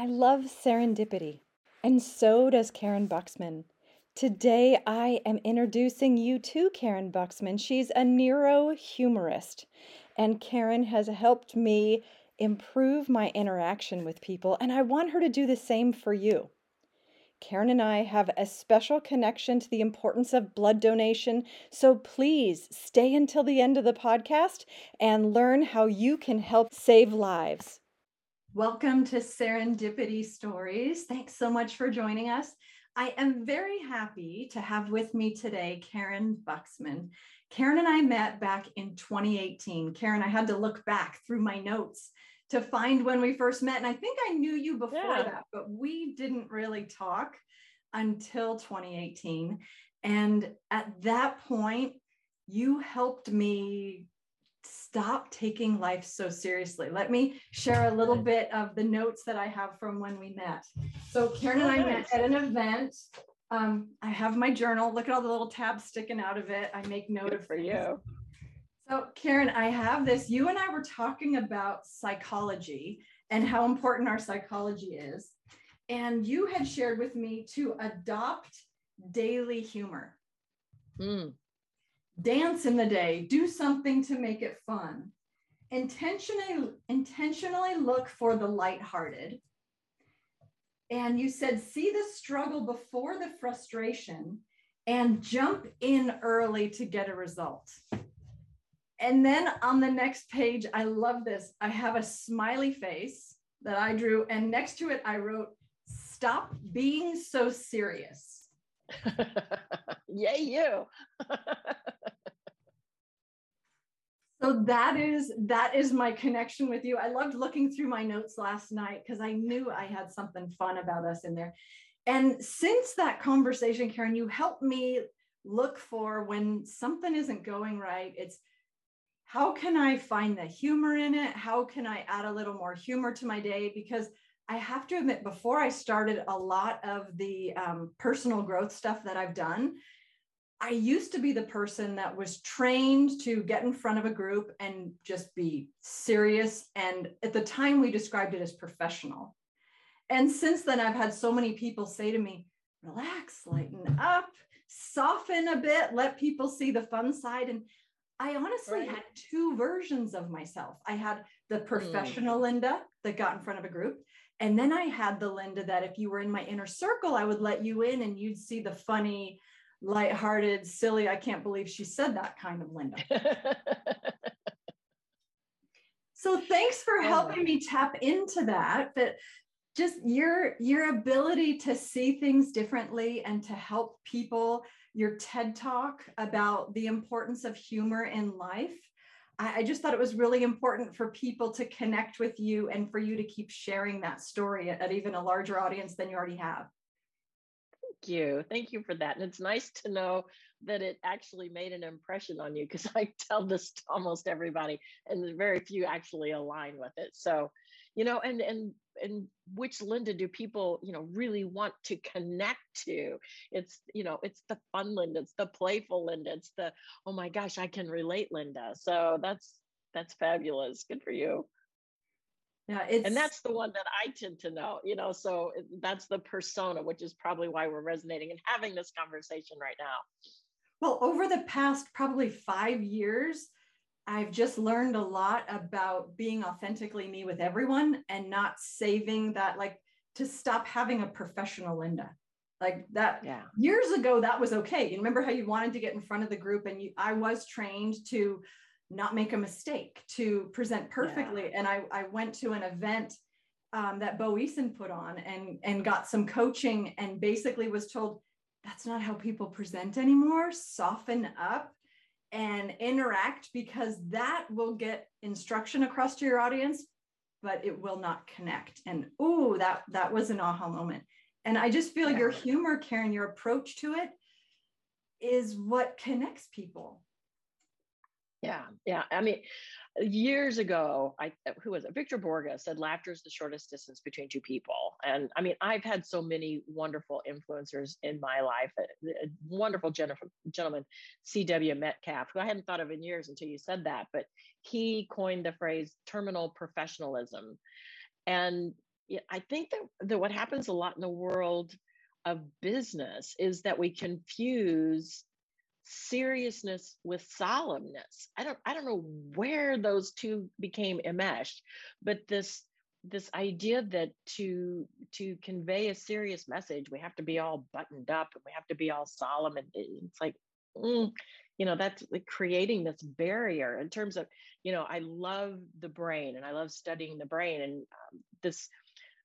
I love serendipity, and so does Karyn Buxman. Today, I am introducing you to Karyn Buxman. She's a neurohumorist, and Karyn has helped me improve my interaction with people, and I want her to do the same for you. Karyn and I have a special connection to the importance of blood donation, so please stay until the end of the podcast and learn how you can help save lives. Welcome to Serendipity Stories. Thanks so much for joining us. I am very happy to have with me today Karyn Buxman. Karyn and I met back in 2018. Karyn, I had to look back through my notes to find when we first met. And I think I knew you before yeah. that, but we didn't really talk until 2018. And at that point, you helped me stop taking life so seriously. Let me share a little bit of the notes that I have from when we met. So Karyn and I met at an event. Um, I have my journal. Look at all the little tabs sticking out of it. I make note Good of for you. So Karyn, I have this. You and I were talking about psychology and how important our psychology is. And you had shared with me to adopt daily humor. Mm dance in the day, do something to make it fun. Intentionally, intentionally look for the lighthearted. And you said, see the struggle before the frustration and jump in early to get a result. And then on the next page, I love this. I have a smiley face that I drew, and next to it, I wrote, Stop being so serious. Yay, you. so that is that is my connection with you. I loved looking through my notes last night because i knew i had something fun about us in there. And since that conversation karyn you helped me look for when something isn't going right it's how can i find the humor in it? How can i add a little more humor to my day? Because i have to admit before i started a lot of the um, personal growth stuff that i've done I used to be the person that was trained to get in front of a group and just be serious. And at the time, we described it as professional. And since then, I've had so many people say to me, relax, lighten up, soften a bit, let people see the fun side. And I honestly right. had two versions of myself. I had the hmm. professional mm. Linda that got in front of a group. And then I had the Linda that if you were in my inner circle, I would let you in and you'd see the funny, lighthearted, silly, I can't believe she said that kind of Linda. so thanks for oh. helping me tap into that. But just your your ability to see things differently and to help people, your TED talk about the importance of humor in life. I, just thought it was really important for people to connect with you and for you to keep sharing that story at, at even a larger audience than you already have Thank you. Thank you for that. And it's nice to know that it actually made an impression on you because I tell this to almost everybody and very few actually align with it. So, you know, and and and which Linda do people, you know, really want to connect to? It's, you know, it's the fun Linda, it's the playful Linda, it's the, oh my gosh, I can relate Linda. So that's that's fabulous. Good for you. Yeah, and that's the one that I tend to know, you know. So that's the persona, which is probably why we're resonating and having this conversation right now. Well, over the past probably five years, I've just learned a lot about being authentically me with everyone and not saving that, like to stop having a professional Linda. Like that yeah. years ago, that was okay. You remember how you wanted to get in front of the group and you, I was trained to not make a mistake, to present perfectly. Yeah. And I, I went to an event um, that Bo Eason put on and, and got some coaching and basically was told that's not how people present anymore. Soften up and interact because that will get instruction across to your audience, but it will not connect. And oh, that that was an aha moment. And I just feel yeah. your humor, Karyn, your approach to it is what connects people. Yeah, yeah. I mean, years ago, I uh, who was it? Victor Borge said laughter is the shortest distance between two people. And I mean, I've had so many wonderful influencers in my life. A, a wonderful gentleman, C.W. Metcalf, who I hadn't thought of in years until you said that, but he coined the phrase terminal professionalism. And I think that, that what happens a lot in the world of business is that we confuse seriousness with solemnness. I don't I don't know where those two became enmeshed, but this this idea that to to convey a serious message we have to be all buttoned up and we have to be all solemn and it's like mm, you know that's like creating this barrier in terms of you know i love the brain and i love studying the brain and um, this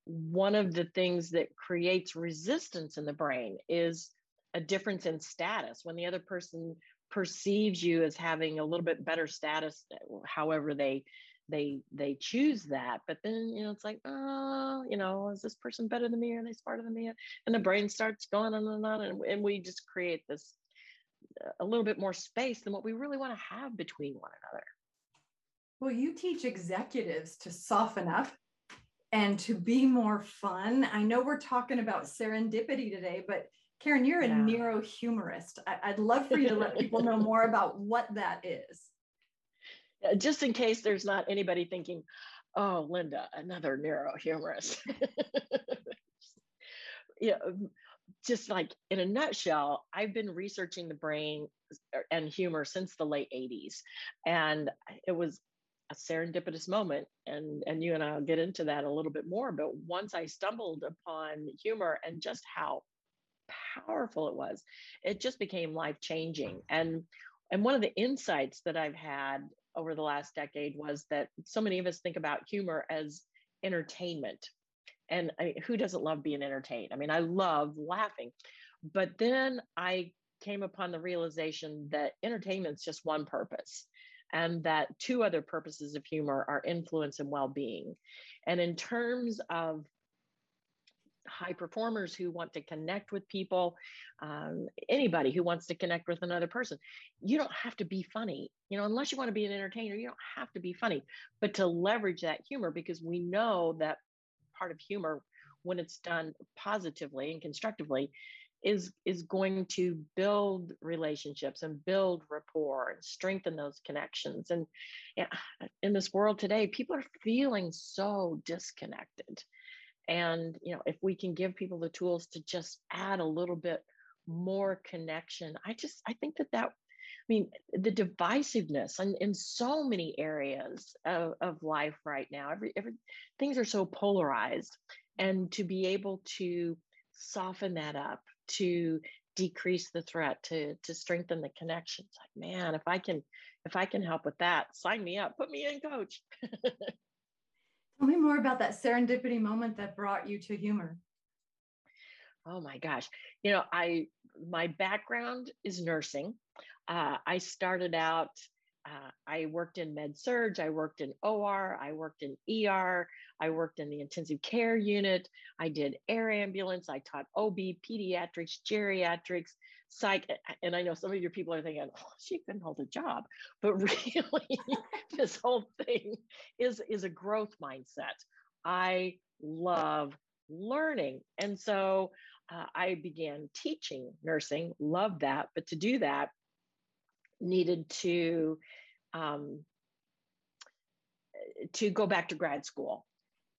one of the things that creates resistance in the brain is a difference in status. When the other person perceives you as having a little bit better status however they they they choose that but then you know it's like oh you know is this person better than me? Or are they smarter than me? And the brain starts going on and on and, and we just create this a little bit more space than what we really want to have between one another. Well you teach executives to soften up and to be more fun. I know we're talking about serendipity today but karyn you're a yeah. neurohumorist I- i'd love for you to let people know more about what that is uh, just in case there's not anybody thinking, oh, Linda, another neurohumorist. yeah, um, just like in a nutshell, I've been researching the brain uh, and humor since the late 80s. And it was a serendipitous moment. And, and you and I'll get into that a little bit more. But once I stumbled upon humor and just how powerful it was, it just became life changing. And and one of the insights that I've had over the last decade was that so many of us think about humor as entertainment. And I, mean, who doesn't love being entertained? I mean, I love laughing. But then I came upon the realization that entertainment's just one purpose and that two other purposes of humor are influence and well-being. And in terms of high performers who want to connect with people, um, anybody who wants to connect with another person. You don't have to be funny, you know, unless you want to be an entertainer, you don't have to be funny, but to leverage that humor because we know that part of humor, when it's done positively and constructively, is is going to build relationships and build rapport and strengthen those connections and in this world today people are feeling so disconnected and you know if we can give people the tools to just add a little bit more connection i just i think that that i mean the divisiveness and in so many areas of, of life right now every, every things are so polarized. And to be able to soften that up to decrease the threat to to strengthen the connections like man if i can if i can help with that sign me up put me in coach Tell me more about that serendipity moment that brought you to humor. Oh my gosh. You know, I my background is nursing. Uh, I started out, uh, I worked in med surg, I worked in OR, I worked in ER, I worked in the intensive care unit, I did air ambulance, I taught OB, pediatrics, geriatrics, psych. And I know some of your people are thinking, oh, she couldn't hold a job. But really, this whole thing is, is a growth mindset. I love learning. And so uh, I began teaching nursing, loved that. But to do that, needed to um, to go back to grad school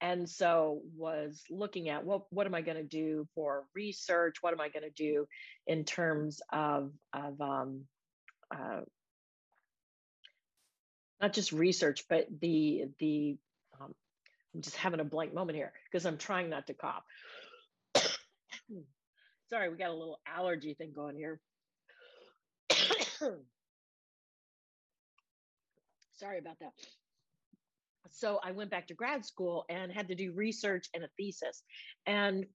and so was looking at what what am I going to do for research? What am I going to do in terms of of um, uh, not just research, but the the um, I'm just having a blank moment here because I'm trying not to cough. Sorry, we got a little allergy thing going here. Sorry about that so I went back to grad school and had to do research and a thesis. And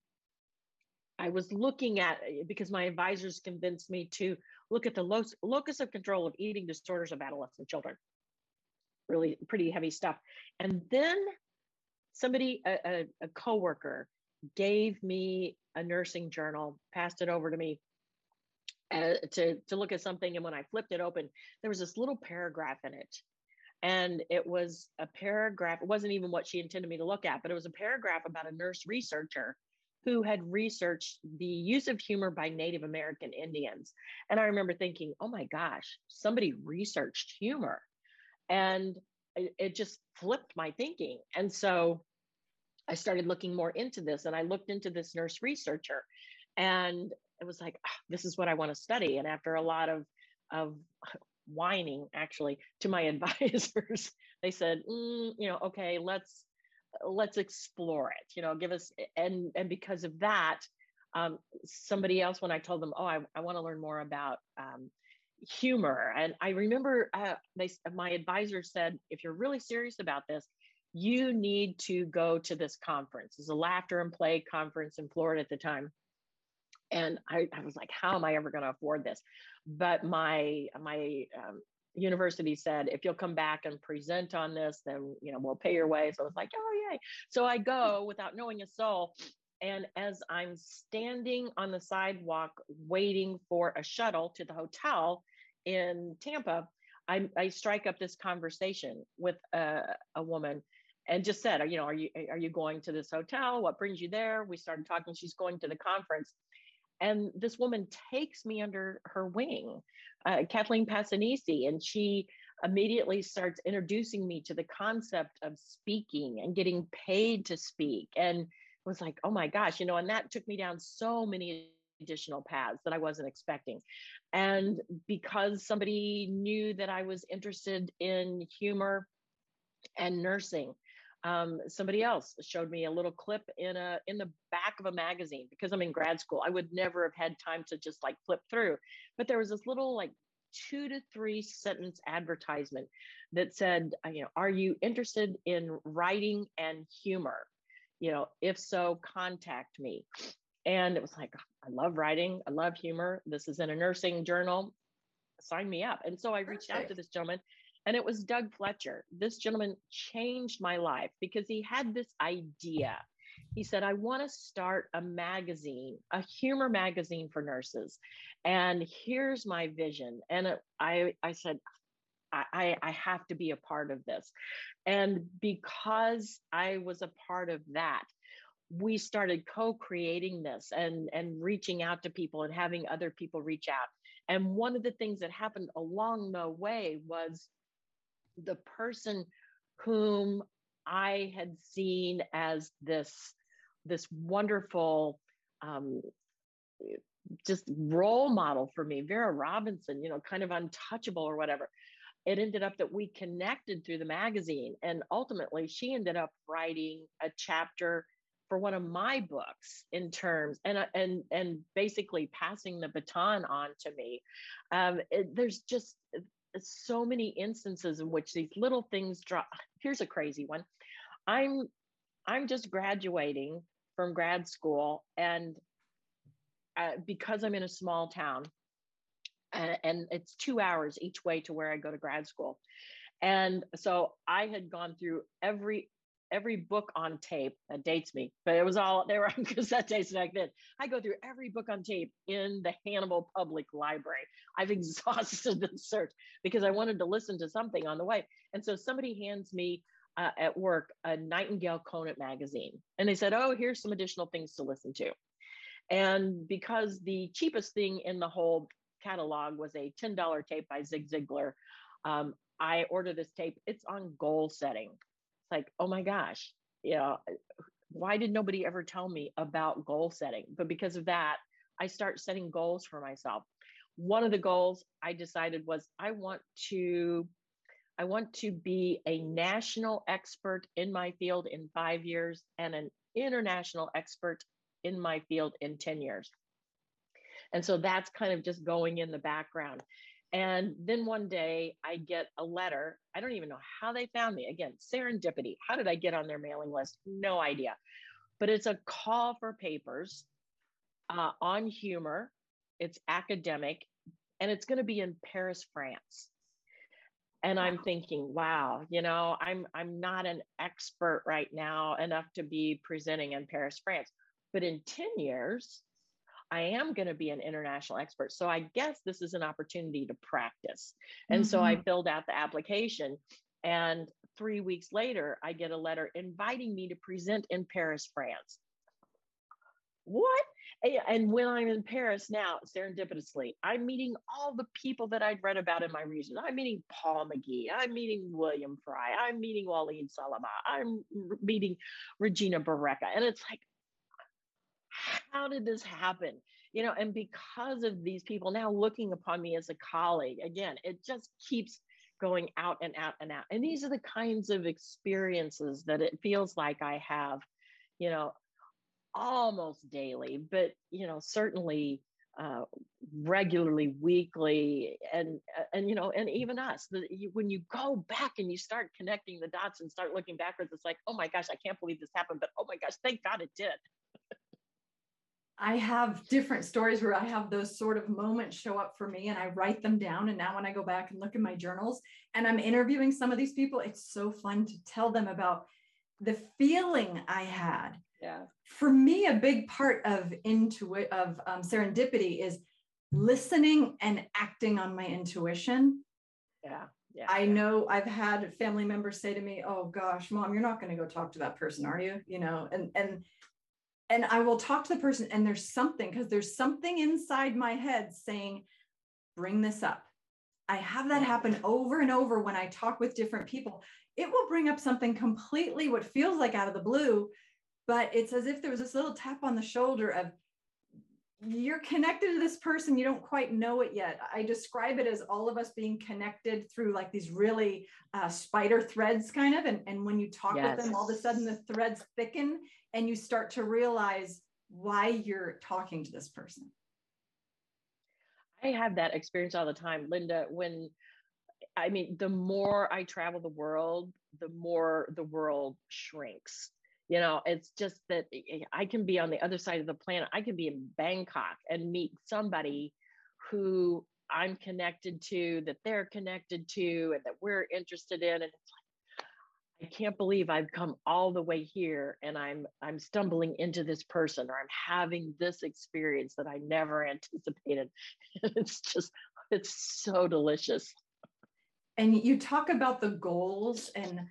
I was looking at because my advisors convinced me to look at the lo- locus of control of eating disorders of adolescent children. Really pretty heavy stuff. And then somebody, a, a, a coworker, gave me a nursing journal, passed it over to me uh, to to look at something. And when I flipped it open, there was this little paragraph in it and it was a paragraph it wasn't even what she intended me to look at but it was a paragraph about a nurse researcher who had researched the use of humor by native american indians. And i remember thinking oh my gosh somebody researched humor. And it, it just flipped my thinking. And so I started looking more into this and I looked into this nurse researcher and it was like, oh, this is what I want to study. And after a lot of, of whining actually to my advisors, they said, mm, you know, okay, let's, let's explore it, you know, give us, and, and because of that, um, somebody else, when I told them, oh, I, I want to learn more about um, humor. And I remember uh, they, my advisor said, if you're really serious about this, you need to go to this conference. It's a laughter and play conference in Florida at the time. And I, I was like, how am I ever going to afford this? But my my um, university said, if you'll come back and present on this, then you know we'll pay your way. So I was like, oh yay! So I go without knowing a soul. And as I'm standing on the sidewalk waiting for a shuttle to the hotel in Tampa, I, I strike up this conversation with a, a woman and just said, you know, are you are you going to this hotel? What brings you there? We started talking. She's going to the conference, and this woman takes me under her wing, uh, Kathleen Passanisi, and she immediately starts introducing me to the concept of speaking and getting paid to speak, and was like, oh my gosh, you know, and that took me down so many additional paths that I wasn't expecting. And because somebody knew that I was interested in humor and nursing, um, somebody else showed me a little clip in a in the back of a magazine because I'm in grad school. I would never have had time to just like flip through, but there was this little like two to three sentence advertisement that said, uh, you know, are you interested in writing and humor? You know, if so, contact me. And it was like, I love writing, I love humor. This is in a nursing journal. Sign me up. And so I reached out to this gentleman and it was Doug Fletcher. This gentleman changed my life because he had this idea. He said, I want to start a magazine, a humor magazine for nurses. And here's my vision. And I, I said, I, I have to be a part of this. And because I was a part of that, we started co-creating this and and reaching out to people and having other people reach out and one of the things that happened along the way was the person whom I had seen as this this wonderful um, just role model for me, Vera Robinson, you know, kind of untouchable or whatever. It ended up that we connected through the magazine, and ultimately, she ended up writing a chapter for one of my books in terms and and and basically passing the baton on to me. Um, it, there's just so many instances in which these little things drop. Here's a crazy one. I'm I'm just graduating from grad school, and uh, because I'm in a small town, and, and it's two hours each way to where I go to grad school, and so I had gone through every every book on tape that dates me, but it was all they were on cassette tapes back then. I go through every book on tape in the Hannibal Public Library. I've exhausted the search because I wanted to listen to something on the way. And so somebody hands me uh, at work a Nightingale Conant magazine, and they said, "Oh, here's some additional things to listen to." And because the cheapest thing in the whole catalog was a $10 tape by Zig Ziglar, um, I ordered this tape. It's on goal setting like, oh my gosh, you know, why did nobody ever tell me about goal setting? But because of that, I start setting goals for myself. One of the goals I decided was I want to I want to be a national expert in my field in 5 years and an international expert in my field in 10 years. And so that's kind of just going in the background. And then one day I get a letter. I don't even know how they found me. Again, serendipity. How did I get on their mailing list? No idea. But it's a call for papers uh, on humor. It's academic and it's going to be in Paris, France. And I'm thinking, wow, you know, I'm I'm not an expert right now enough to be presenting in Paris, France. But in 10 years, I am going to be an international expert. So I guess this is an opportunity to practice. And mm-hmm. so I mm-hmm. filled out the application. And three weeks later, I get a letter inviting me to present in Paris, France. What? and when I'm in Paris now, serendipitously, I'm meeting all the people that I'd read about in my region. I'm meeting Paul McGhee. I'm meeting William Fry. I'm meeting Waleed Salameh. I'm meeting Regina Barreca. And it's like, how did this happen? You know, and because of these people now looking upon me as a colleague, again, it just keeps going out and out and out. And these are the kinds of experiences that it feels like I have, you know, almost daily, but you know, certainly uh, regularly, weekly, and uh, and you know, and even us. The, you, when you go back and you start connecting the dots and start looking backwards, it's like, oh my gosh, I can't believe this happened, but oh my gosh, thank God it did. I have different stories where I have those sort of moments show up for me and I write them down. And now when I go back and look in my journals and I'm interviewing some of these people, it's so fun to tell them about the feeling I had. Yeah. For me a big part of intuit of um, serendipity is listening and acting on my intuition. Yeah. Yeah, I know I've had family members say to me, "Oh gosh, mom, you're not going to go talk to that person, are you?" You know, and and and I will talk to the person and there's something because there's something inside my head saying, "Bring this up." I have that happen over and over when I talk with different people. It will bring up something completely what feels like out of the blue, but it's as if there was this little tap on the shoulder of you're connected to this person you don't quite know it yet i describe it as all of us being connected through like these really uh, spider threads kind of and, and when you talk yes. with them all of a sudden the threads thicken and you start to realize why you're talking to this person. I have that experience all the time linda when i mean the more i travel the world the more the world shrinks. You know it's just that i can be on the other side of the planet. I can be in bangkok and meet somebody who i'm connected to that they're connected to and that we're interested in and it's i can't believe i've come all the way here and i'm i'm stumbling into this person or i'm having this experience that i never anticipated it's just it's so delicious and you talk about the goals and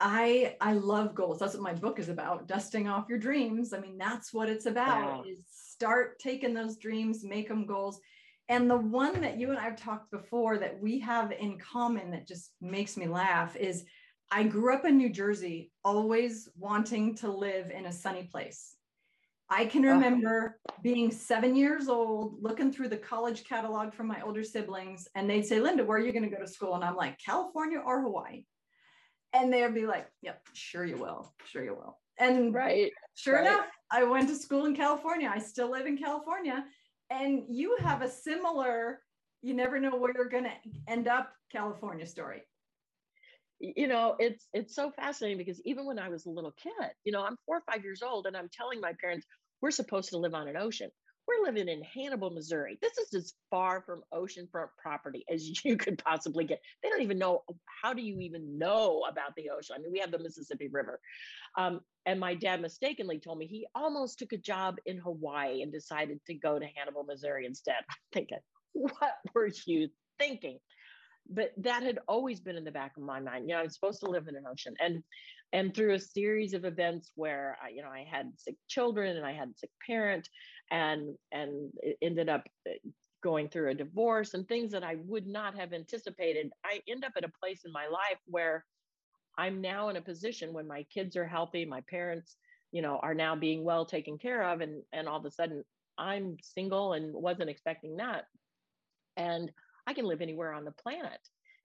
I I love goals. That's what my book is about. Dusting off your dreams. I mean, that's what it's about. Wow. Is start taking those dreams, make them goals. And the one that you and I've talked before that we have in common that just makes me laugh is I grew up in New Jersey, always wanting to live in a sunny place. I can uh-huh. remember being seven years old, looking through the college catalog from my older siblings, and they'd say, Linda, where are you going to go to school? And I'm like, California or Hawaii? and they'd be like, "Yep, sure you will, sure you will." And right, sure right. enough, I went to school in California. I still live in California, and you have a similar. You never know where you're going to end up. California story. You know, it's it's so fascinating because even when I was a little kid, you know, I'm four or five years old, and I'm telling my parents we're supposed to live on an ocean. We're living in Hannibal, Missouri. This is as far from oceanfront property as you could possibly get. They don't even know how do you even know about the ocean? I mean, we have the Mississippi River. Um, and my dad mistakenly told me he almost took a job in Hawaii and decided to go to Hannibal, Missouri instead. I'm thinking, what were you thinking? But that had always been in the back of my mind. You know, I'm supposed to live in an ocean. And and through a series of events where I, you know I had sick children and I had sick parent and and ended up uh, going through a divorce and things that I would not have anticipated I end up at a place in my life where I'm now in a position when my kids are healthy my parents you know are now being well taken care of and and all of a sudden I'm single and wasn't expecting that and I can live anywhere on the planet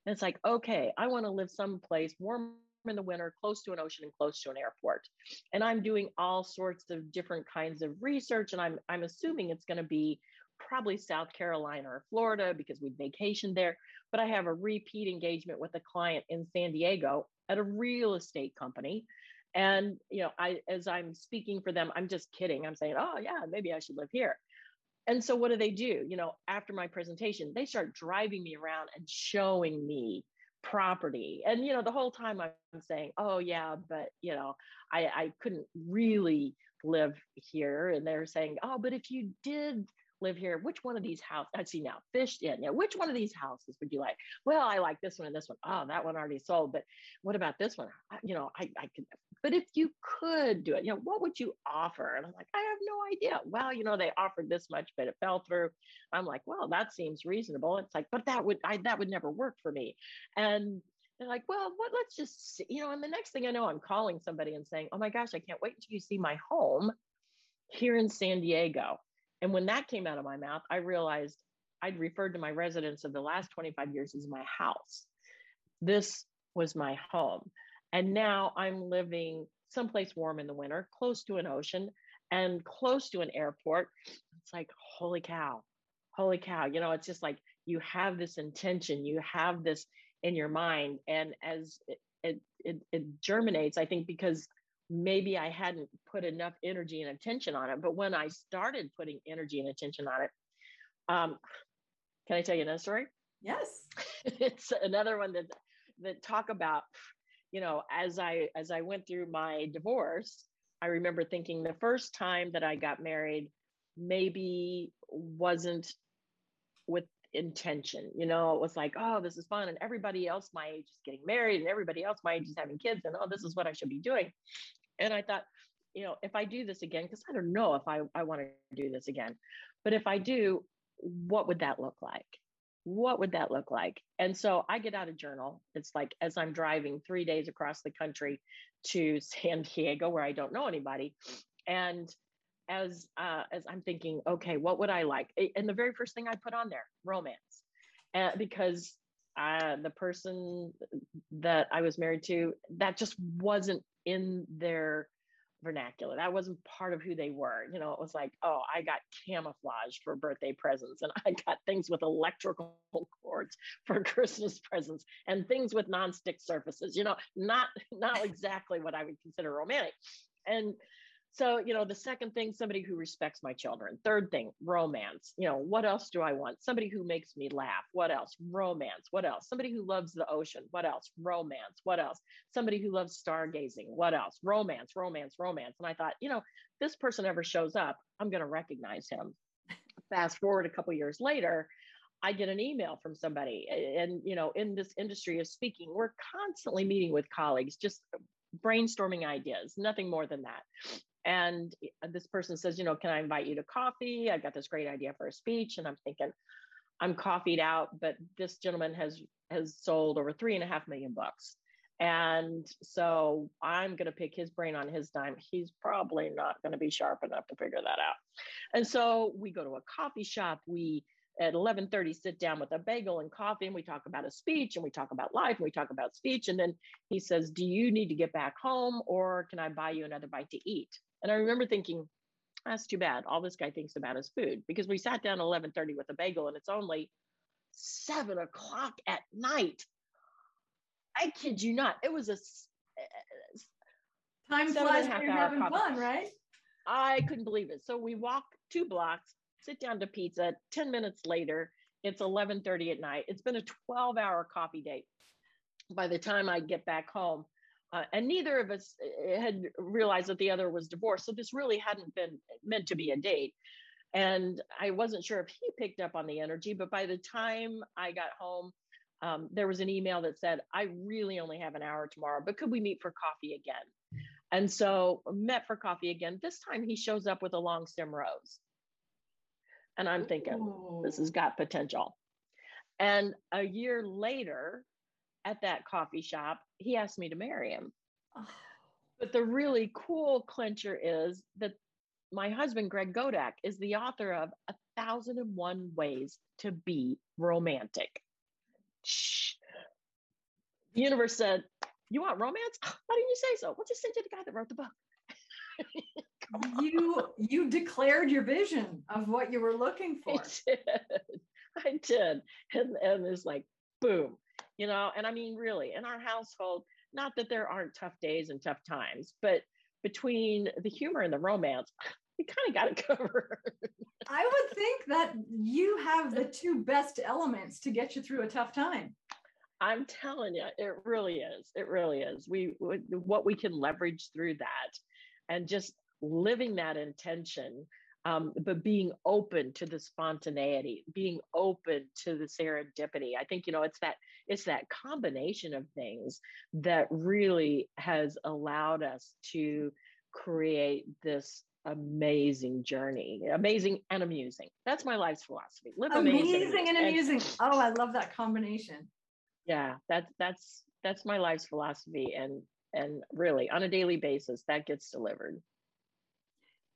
and it's like okay I want to live someplace warm in the winter, close to an ocean and close to an airport. And I'm doing all sorts of different kinds of research. And I'm, I'm assuming it's going to be probably South Carolina or Florida because we vacationed there. But I have a repeat engagement with a client in San Diego at a real estate company. And you know, I as I'm speaking for them, I'm just kidding. I'm saying, oh yeah, maybe I should live here. And so what do they do? You know, after my presentation, they start driving me around and showing me property and you know the whole time i'm saying oh yeah but you know i i couldn't really live here and they're saying oh but if you did live here. Which one of these houses? I see now, fish in. Yeah, which one of these houses would you like? Well, I like this one and this one. Oh, that one already sold. But what about this one? I, you know, I, I could. But if you could do it, you know, what would you offer? And I'm like, I have no idea. Well, you know, they offered this much, but it fell through. I'm like, well, that seems reasonable. It's like, but that would, I that would never work for me. And they're like, well, what? Let's just, see. you know. And the next thing I know, I'm calling somebody and saying, oh my gosh, I can't wait until you see my home here in San Diego. And when that came out of my mouth, I realized I'd referred to my residence of the last 25 years as my house. This was my home. And now I'm living someplace warm in the winter, close to an ocean and close to an airport. It's like, holy cow, holy cow. You know, it's just like you have this intention, you have this in your mind. And as it, it, it, it germinates, I think because maybe I hadn't put enough energy and attention on it. But when I started putting energy and attention on it, um, can I tell you another story? Yes. it's another one that that talk about, you know, as I as I went through my divorce, I remember thinking the first time that I got married maybe wasn't with intention. You know, it was like, oh, this is fun. And everybody else my age is getting married and everybody else my age is having kids. And oh, this is what I should be doing. And I thought, you know, if I do this again, because I don't know if I, I want to do this again, but if I do, what would that look like? What would that look like? And so I get out a journal. It's like as I'm driving three days across the country to San Diego, where I don't know anybody. And as uh, as I'm thinking, okay, what would I like? And the very first thing I put on there, romance, uh, because uh, the person that I was married to, that just wasn't in their vernacular. That wasn't part of who they were. You know, it was like, oh, I got camouflage for birthday presents, and I got things with electrical cords for Christmas presents, and things with non-stick surfaces. You know, not not exactly what I would consider romantic. And so, you know, the second thing, somebody who respects my children. Third thing, romance. You know, what else do I want? Somebody who makes me laugh. What else? Romance. What else? Somebody who loves the ocean. What else? Romance. What else? Somebody who loves stargazing. What else? Romance, romance, romance. And I thought, you know, this person ever shows up, I'm going to recognize him. Fast forward a couple years later, I get an email from somebody. And, you know, in this industry of speaking, we're constantly meeting with colleagues, just brainstorming ideas, nothing more than that and this person says you know can i invite you to coffee? I got this great idea for a speech. And i'm thinking i'm coffeeed out but this gentleman has has sold over three and a half million bucks. And so i'm going to pick his brain on his dime. He's probably not going to be sharp enough to figure that out. And so we go to a coffee shop. We at 11:30 sit down with a bagel and coffee and we talk about a speech and we talk about life and we talk about speech and then he says do you need to get back home or can I buy you another bite to eat and I remember thinking, that's too bad. All this guy thinks about is food because we sat down at 11:30 with a bagel and it's only seven o'clock at night. I kid you not. It was a eh, eh, time flies when you're having fun, right? I couldn't believe it. So we walk two blocks, sit down to pizza. 10 minutes later, it's 11:30 at night. It's been a 12-hour coffee date. By the time I get back home, uh, and neither of us uh, had realized that the other was divorced. So this really hadn't been meant to be a date. And I wasn't sure if he picked up on the energy, but by the time I got home, um, there was an email that said, I really only have an hour tomorrow, but could we meet for coffee again? And so met for coffee again. This time he shows up with a long stem rose. And I'm thinking, Ooh. this has got potential. And a year later, at that coffee shop, he asked me to marry him. Oh. But the really cool clincher is that my husband, Greg Godek, is the author of A Thousand and One Ways to Be Romantic. Shh. The universe said, You want romance? Why didn't you say so? We'll just send you the guy that wrote the book. you you declared your vision of what you were looking for. I did. I did. And, and it's like, boom you know and i mean really in our household not that there aren't tough days and tough times but between the humor and the romance we kind of got it covered i would think that you have the two best elements to get you through a tough time i'm telling you it really is it really is we what we can leverage through that and just living that intention um, but being open to the spontaneity, being open to the serendipity. I think you know it's that it's that combination of things that really has allowed us to create this amazing journey amazing and amusing. That's my life's philosophy. Live amazing, amazing and amusing. and, oh i love that combination. Yeah that's that's that's my life's philosophy and and really on a daily basis that gets delivered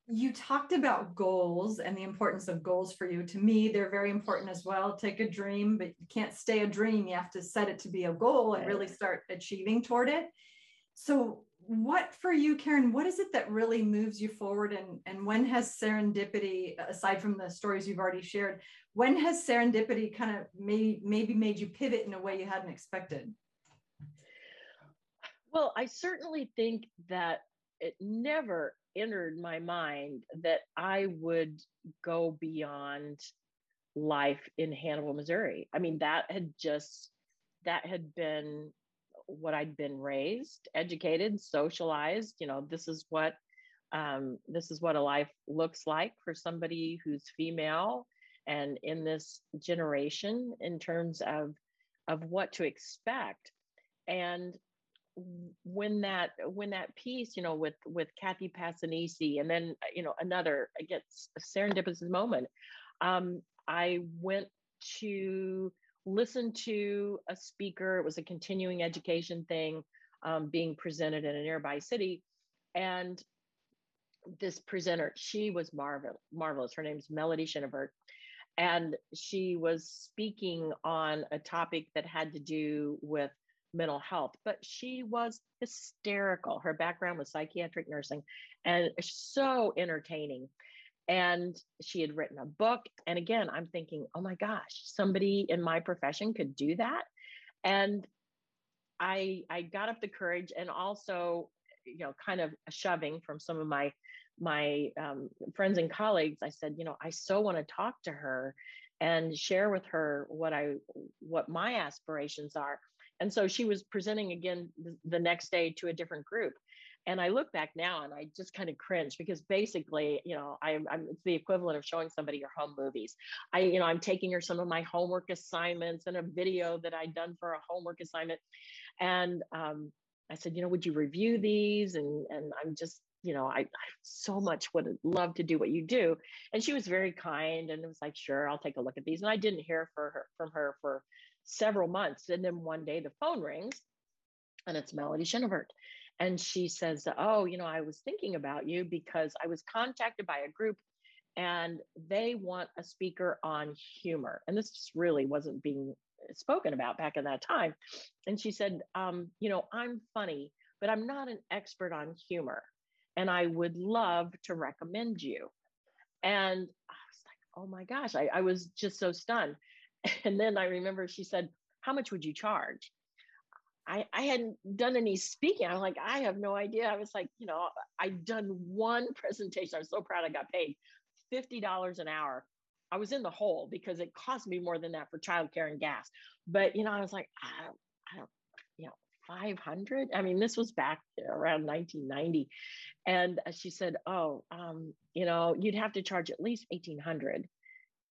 you talked about goals and the importance of goals for you. To me they're very important as well. Take a dream but you can't stay a dream. You have to set it to be a goal and really start achieving toward it. So what for you karyn what is it that really moves you forward and and when has serendipity aside from the stories you've already shared when has serendipity kind of maybe, maybe made you pivot in a way you hadn't expected? Well i certainly think that it never entered my mind that I would go beyond life in Hannibal, Missouri. I mean, that had just, that had been what I'd been raised, educated, socialized. You know, this is what, um, this is what a life looks like for somebody who's female and in this generation in terms of, of what to expect. And when that when that piece you know with with kathy passanisi and then you know another gets a serendipitous moment um, i went to listen to a speaker. It was a continuing education thing um, being presented in a nearby city and this presenter she was marvel, marvelous. Her name's melody Chenevert, and she was speaking on a topic that had to do with mental health, but she was hysterical. Her background was psychiatric nursing and so entertaining. And she had written a book. And again, I'm thinking, oh my gosh, somebody in my profession could do that. And I I got up the courage and also, you know, kind of shoving from some of my my um, friends and colleagues. I said, you know, I so want to talk to her and share with her what I what my aspirations are. And so she was presenting again the next day to a different group. And I look back now and I just kind of cringe because basically, you know, I, am it's the equivalent of showing somebody your home movies. I, you know, I'm taking her some of my homework assignments and a video that I'd done for a homework assignment. And um, I said, you know, would you review these? And and I'm just, you know, I, I so much would love to do what you do. And she was very kind and it was like, sure, I'll take a look at these. And I didn't hear for her from her for several months. And then one day the phone rings and it's Melodie Chenevert. And she says, Oh, you know, I was thinking about you because I was contacted by a group and they want a speaker on humor. And this just really wasn't being spoken about back in that time. And she said, um, You know, I'm funny, but I'm not an expert on humor. And I would love to recommend you. And I was like, Oh my gosh, I, I was just so stunned. And then I remember she said, How much would you charge? I, I hadn't done any speaking. I'm like, I have no idea. I was like, you know, I'd done one presentation. I was so proud I got paid $50 an hour. I was in the hole because it cost me more than that for childcare and gas. But, you know, I was like, I don't, I don't, you know, 500. I mean, this was back around 1990. And she said, Oh, um, you know, you'd have to charge at least 1800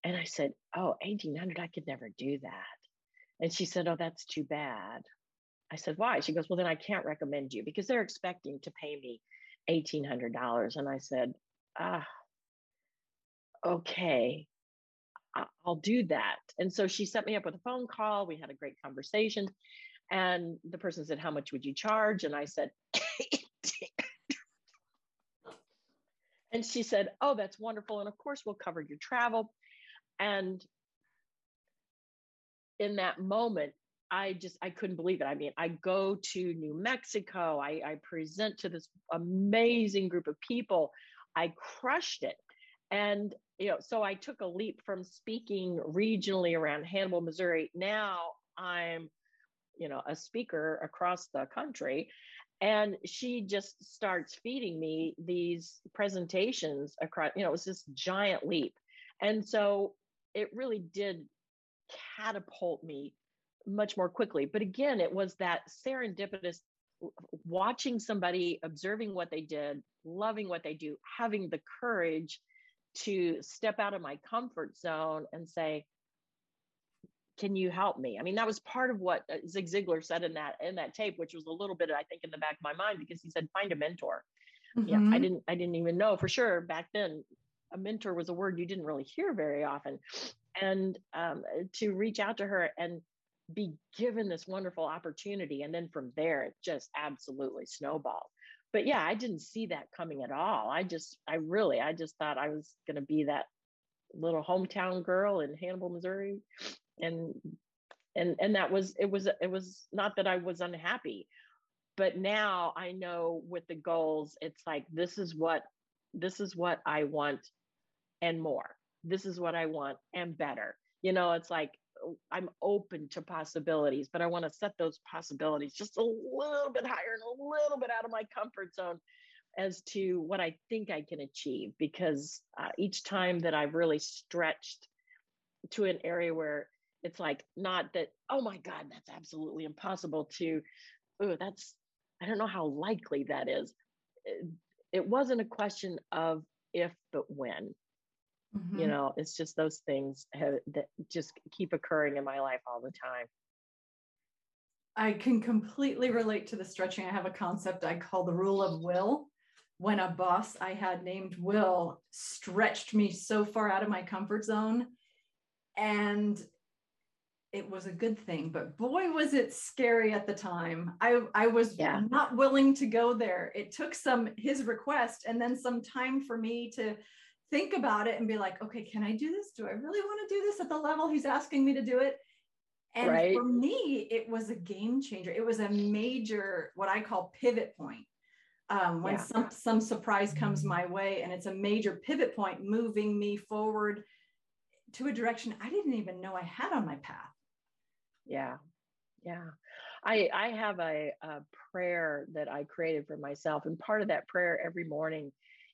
and I said, Oh, 1800, I could never do that. And she said, Oh, that's too bad. I said, Why? She goes, Well, then I can't recommend you because they're expecting to pay me $1,800. And I said, Ah, okay, I'll do that. And so she set me up with a phone call. We had a great conversation. And the person said, How much would you charge? And I said, And she said, Oh, that's wonderful. And of course, we'll cover your travel. And in that moment, I just I couldn't believe it. I mean, I go to New Mexico. I, I present to this amazing group of people. I crushed it, and you know, so I took a leap from speaking regionally around Hannibal, Missouri. Now I'm, you know, a speaker across the country, and she just starts feeding me these presentations across. You know, it was this giant leap, and so it really did catapult me much more quickly. But again, it was that serendipitous watching somebody, observing what they did, loving what they do, having the courage to step out of my comfort zone and say, can you help me? I mean, that was part of what uh, Zig Ziglar said in that in that tape, which was a little bit, I think, in the back of my mind because he said, find a mentor. Mm-hmm. Yeah, I mm-hmm. didn't I didn't even know for sure back then. A mentor was a word you didn't really hear very often, and um, to reach out to her and be given this wonderful opportunity, and then from there it just absolutely snowballed. But yeah, I didn't see that coming at all. I just, I really, I just thought I was going to be that little hometown girl in Hannibal, Missouri, and and and that was it was it was not that I was unhappy but now I know with the goals it's like this is what this is what I want and more. This is what I want and better. You know it's like I'm open to possibilities but I want to set those possibilities just a little bit higher and a little bit out of my comfort zone as to what I think I can achieve because uh, each time that I've really stretched to an area where it's like not that oh my god that's absolutely impossible to oh that's i don't know how likely that is it, wasn't a question of if but when. Mm-hmm. you know it's just those things have, that just keep occurring in my life all the time. I can completely relate to the stretching. I have a concept i call the rule of will. When a boss i had named will stretched me so far out of my comfort zone and it was a good thing but boy was it scary at the time. I i was yeah. not willing to go there. It took some his request and then some time for me to think about it and be like okay can i do this? Do i really want to do this at the level he's asking me to do it? And right. for me it was a game changer. It was a major what i call pivot point. Um, when yeah. some some surprise comes my way and it's a major pivot point moving me forward to a direction i didn't even know i had on my path yeah. Yeah. I i have a, a prayer that i created for myself and part of that prayer every morning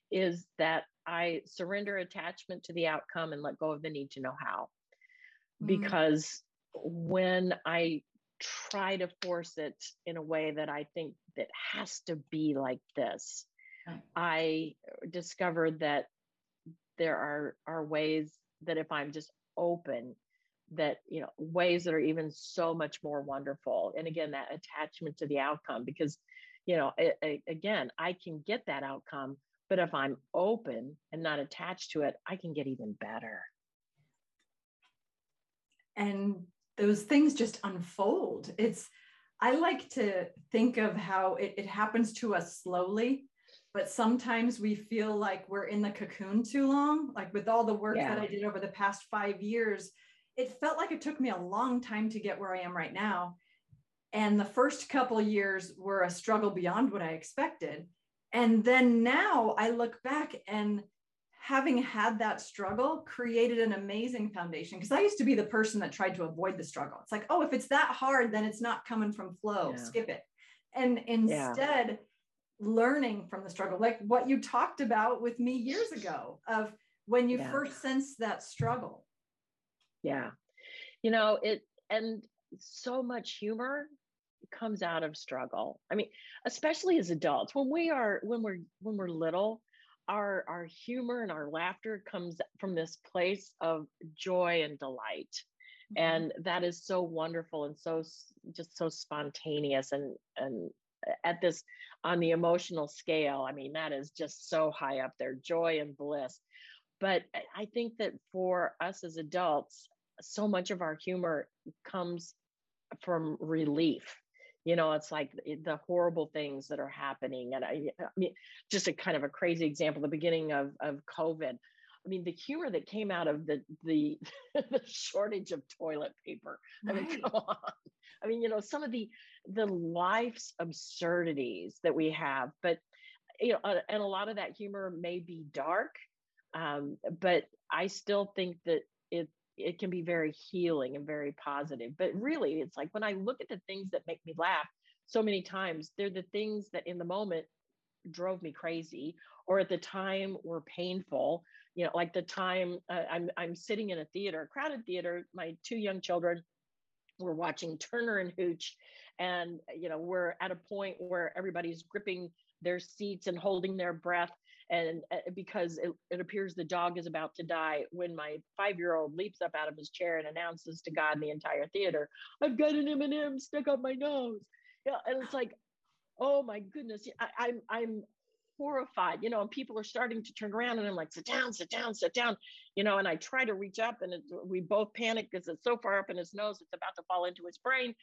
is that i surrender attachment to the outcome and let go of the need to know how. Mm-hmm. because when i try to force it in a way that i think that has to be like this i discovered that there are are ways that if i'm just open that you know ways that are even so much more wonderful. And again that attachment to the outcome because you know it, it, again i can get that outcome but if i'm open and not attached to it i can get even better. And those things just unfold. It's i like to think of how it, it happens to us slowly but sometimes we feel like we're in the cocoon too long like with all the work yeah. that i did over the past five years it felt like it took me a long time to get where I am right now. And the first couple years were a struggle beyond what I expected. And then now I look back and having had that struggle created an amazing foundation because I used to be the person that tried to avoid the struggle. It's like, oh, if it's that hard, then it's not coming from flow, yeah. skip it. And instead, yeah. learning from the struggle, like what you talked about with me years ago of when you yeah. first sensed that struggle yeah. You know, it, and so much humor comes out of struggle. I mean, especially as adults, when we are, when we're, when we're little, our, our humor and our laughter comes from this place of joy and delight. Mm-hmm. And that is so wonderful and so just so spontaneous and, and at this on the emotional scale i mean that is just so high up there joy and bliss but I think that for us as adults, so much of our humor comes from relief. You know, it's like the horrible things that are happening. And I, I mean, just a kind of a crazy example, the beginning of, of COVID. I mean, the humor that came out of the the, the shortage of toilet paper. I mean, come on. I mean, you know, some of the the life's absurdities that we have, but you know, uh, and a lot of that humor may be dark um, but I still think that it can be very healing and very positive. But really, it's like when I look at the things that make me laugh, so many times they're the things that in the moment drove me crazy, or at the time were painful. You know, like the time uh, I'm I'm sitting in a theater, a crowded theater. My two young children were watching Turner and Hooch, and you know we're at a point where everybody's gripping their seats and holding their breath and uh, because it, it appears the dog is about to die when my five-year-old leaps up out of his chair and announces to God and the entire theater, "I've got an M&M stuck up my nose." Yeah, and it's like, oh my goodness, I, I'm I'm horrified, you know, and people are starting to turn around and I'm like, sit down, sit down, sit down, you know, and I try to reach up and it, we both panic because it's so far up in his nose, it's about to fall into his brain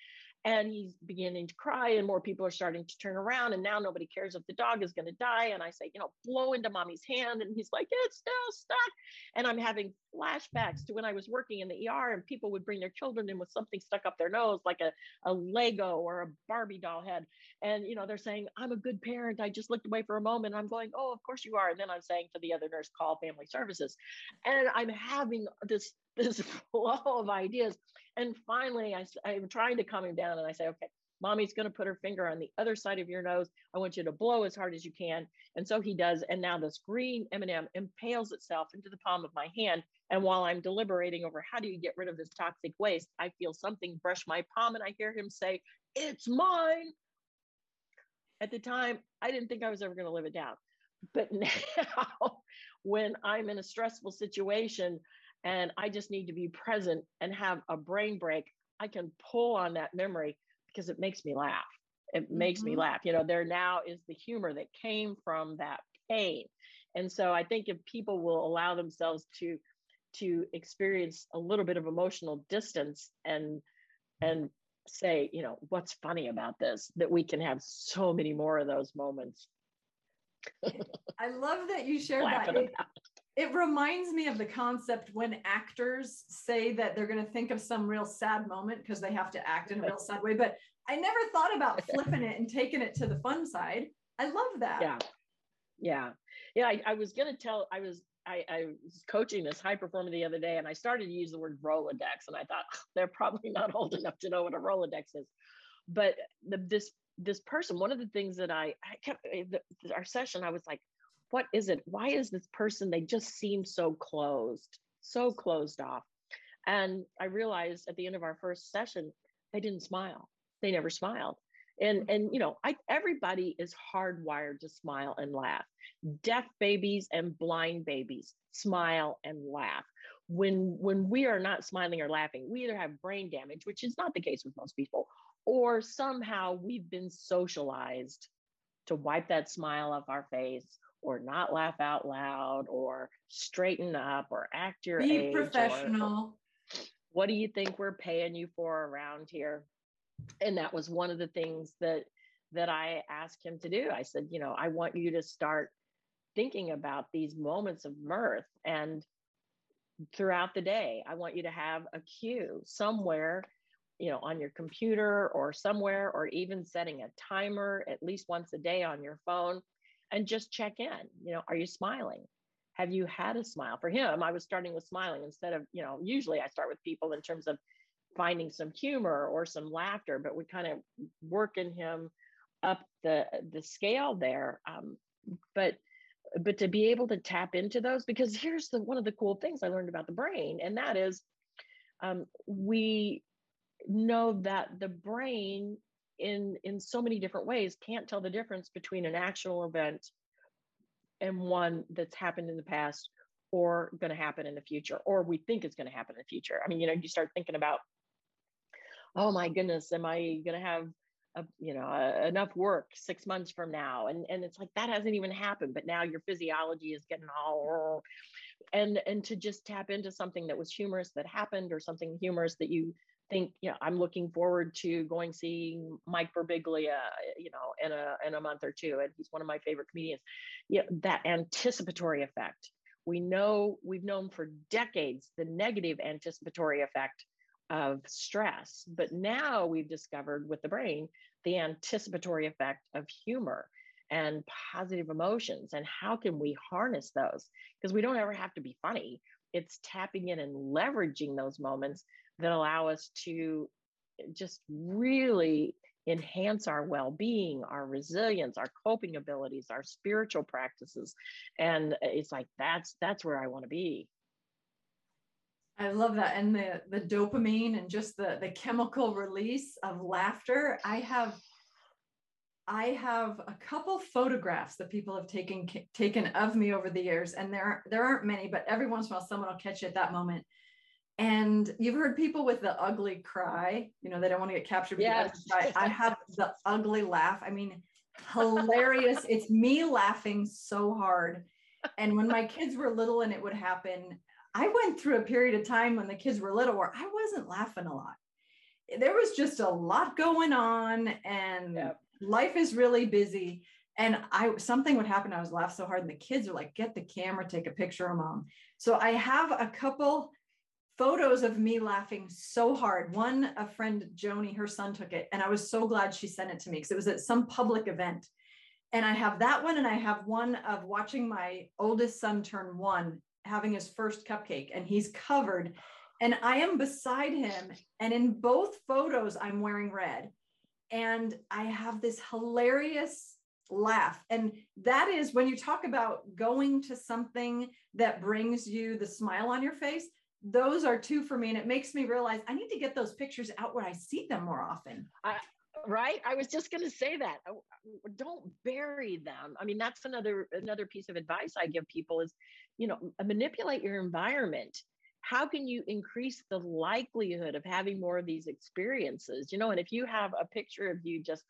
and he's beginning to cry and more people are starting to turn around and now nobody cares if the dog is going to die. And i say you know blow into mommy's hand. And he's like it's still stuck. And i'm having flashbacks to when i was working in the er and people would bring their children in with something stuck up their nose like a, a lego or a barbie doll head. And you know they're saying i'm a good parent. I just looked away for a moment. I'm going oh of course you are. And then i'm saying to the other nurse call family services. And i'm having this this flow of ideas and finally, I, I'm trying to calm him down and I say, okay, mommy's going to put her finger on the other side of your nose. I want you to blow as hard as you can. And so he does. And now this green M&M impales itself into the palm of my hand. And while I'm deliberating over how do you get rid of this toxic waste, I feel something brush my palm and I hear him say, it's mine. At the time, I didn't think I was ever going to live it down. But now, when I'm in a stressful situation, and I just need to be present and have a brain break, I can pull on that memory because it makes me laugh. It mm-hmm. makes me mm-hmm. laugh. You know, there now is the humor that came from that pain. And so I think if people will allow themselves to to experience a little bit of emotional distance and and say, you know, what's funny about this, that we can have so many more of those moments. I love that you shared that. It, it reminds me of the concept when actors say that they're going to think of some real sad moment because they have to act in a real sad way. But I never thought about flipping it and taking it to the fun side. I love that. Yeah. Yeah. Yeah. I, I was going to tell, I was, I, I, was coaching this high performer the other day and I started to use the word Rolodex and I thought they're probably not old enough to know what a Rolodex is. But the, this, this person, one of the things that I, I kept, eh, the, our session, I was like, what is it? Why is this person, they just seem so closed, so closed off. And I realized at the end of our first session, they didn't smile. They never smiled. And mm-hmm. and you know, I everybody is hardwired to smile and laugh. Deaf babies and blind babies smile and laugh. When when we are not smiling or laughing, we either have brain damage, which is not the case with most people, or somehow we've been socialized to wipe that smile off our face or not laugh out loud or straighten up or act your Be age. professional. what do you think we're paying you for around here? And that was one of the things that that I asked him to do. I said, you know, I want you to start thinking about these moments of mirth and throughout the day. I want you to have a cue somewhere, you know, on your computer or somewhere, or even setting a timer at least once a day on your phone and just check in. You know, are you smiling? Have you had a smile? For him, I was starting with smiling instead of, you know, usually I start with people in terms of finding some humor or some laughter, but we kind of working him up the the scale there. Um, but but to be able to tap into those, because here's the one of the cool things I learned about the brain, and that is um, we know that the brain in in so many different ways can't tell the difference between an actual event and one that's happened in the past or going to happen in the future or we think is going to happen in the future. I mean you know you start thinking about oh my goodness am i going to have a, you know a, enough work six months from now? And and it's like that hasn't even happened but now your physiology is getting all and and to just tap into something that was humorous that happened or something humorous that you think, you know, I'm looking forward to going seeing Mike Birbiglia, you know, in a in a month or two, and he's one of my favorite comedians. You know, that anticipatory effect. We know we've known for decades the negative anticipatory effect of stress, but now we've discovered with the brain the anticipatory effect of humor and positive emotions and how can we harness those because we don't ever have to be funny it's tapping in and leveraging those moments that allow us to just really enhance our well-being our resilience our coping abilities our spiritual practices. And it's like that's that's where i want to be. I love that. And the the dopamine and just the the chemical release of laughter. I have I have a couple photographs that people have taken taken of me over the years, and there there aren't many, but every once in a while someone will catch you at that moment. And you've heard people with the ugly cry, you know, they don't want to get captured. Yes. I have the ugly laugh. I mean, hilarious. it's me laughing so hard. And when my kids were little and it would happen, I went through a period of time when the kids were little where I wasn't laughing a lot. There was just a lot going on and yep. life is really busy. And I something would happen. I was laughing so hard, and the kids are like, get the camera, take a picture of mom. So I have a couple photos of me laughing so hard. One, a friend, Joni, her son took it, and I was so glad she sent it to me because it was at some public event. And I have that one, and I have one of watching my oldest son turn one, having his first cupcake, and he's covered. And I am beside him. And in both photos, I'm wearing red. And I have this hilarious laugh. And that is when you talk about going to something that brings you the smile on your face, those are two for me and it makes me realize i need to get those pictures out where i see them more often. I, right? I was just going to say that. Don't bury them. I mean that's another another piece of advice i give people is you know manipulate your environment. How can you increase the likelihood of having more of these experiences? You know and if you have a picture of you just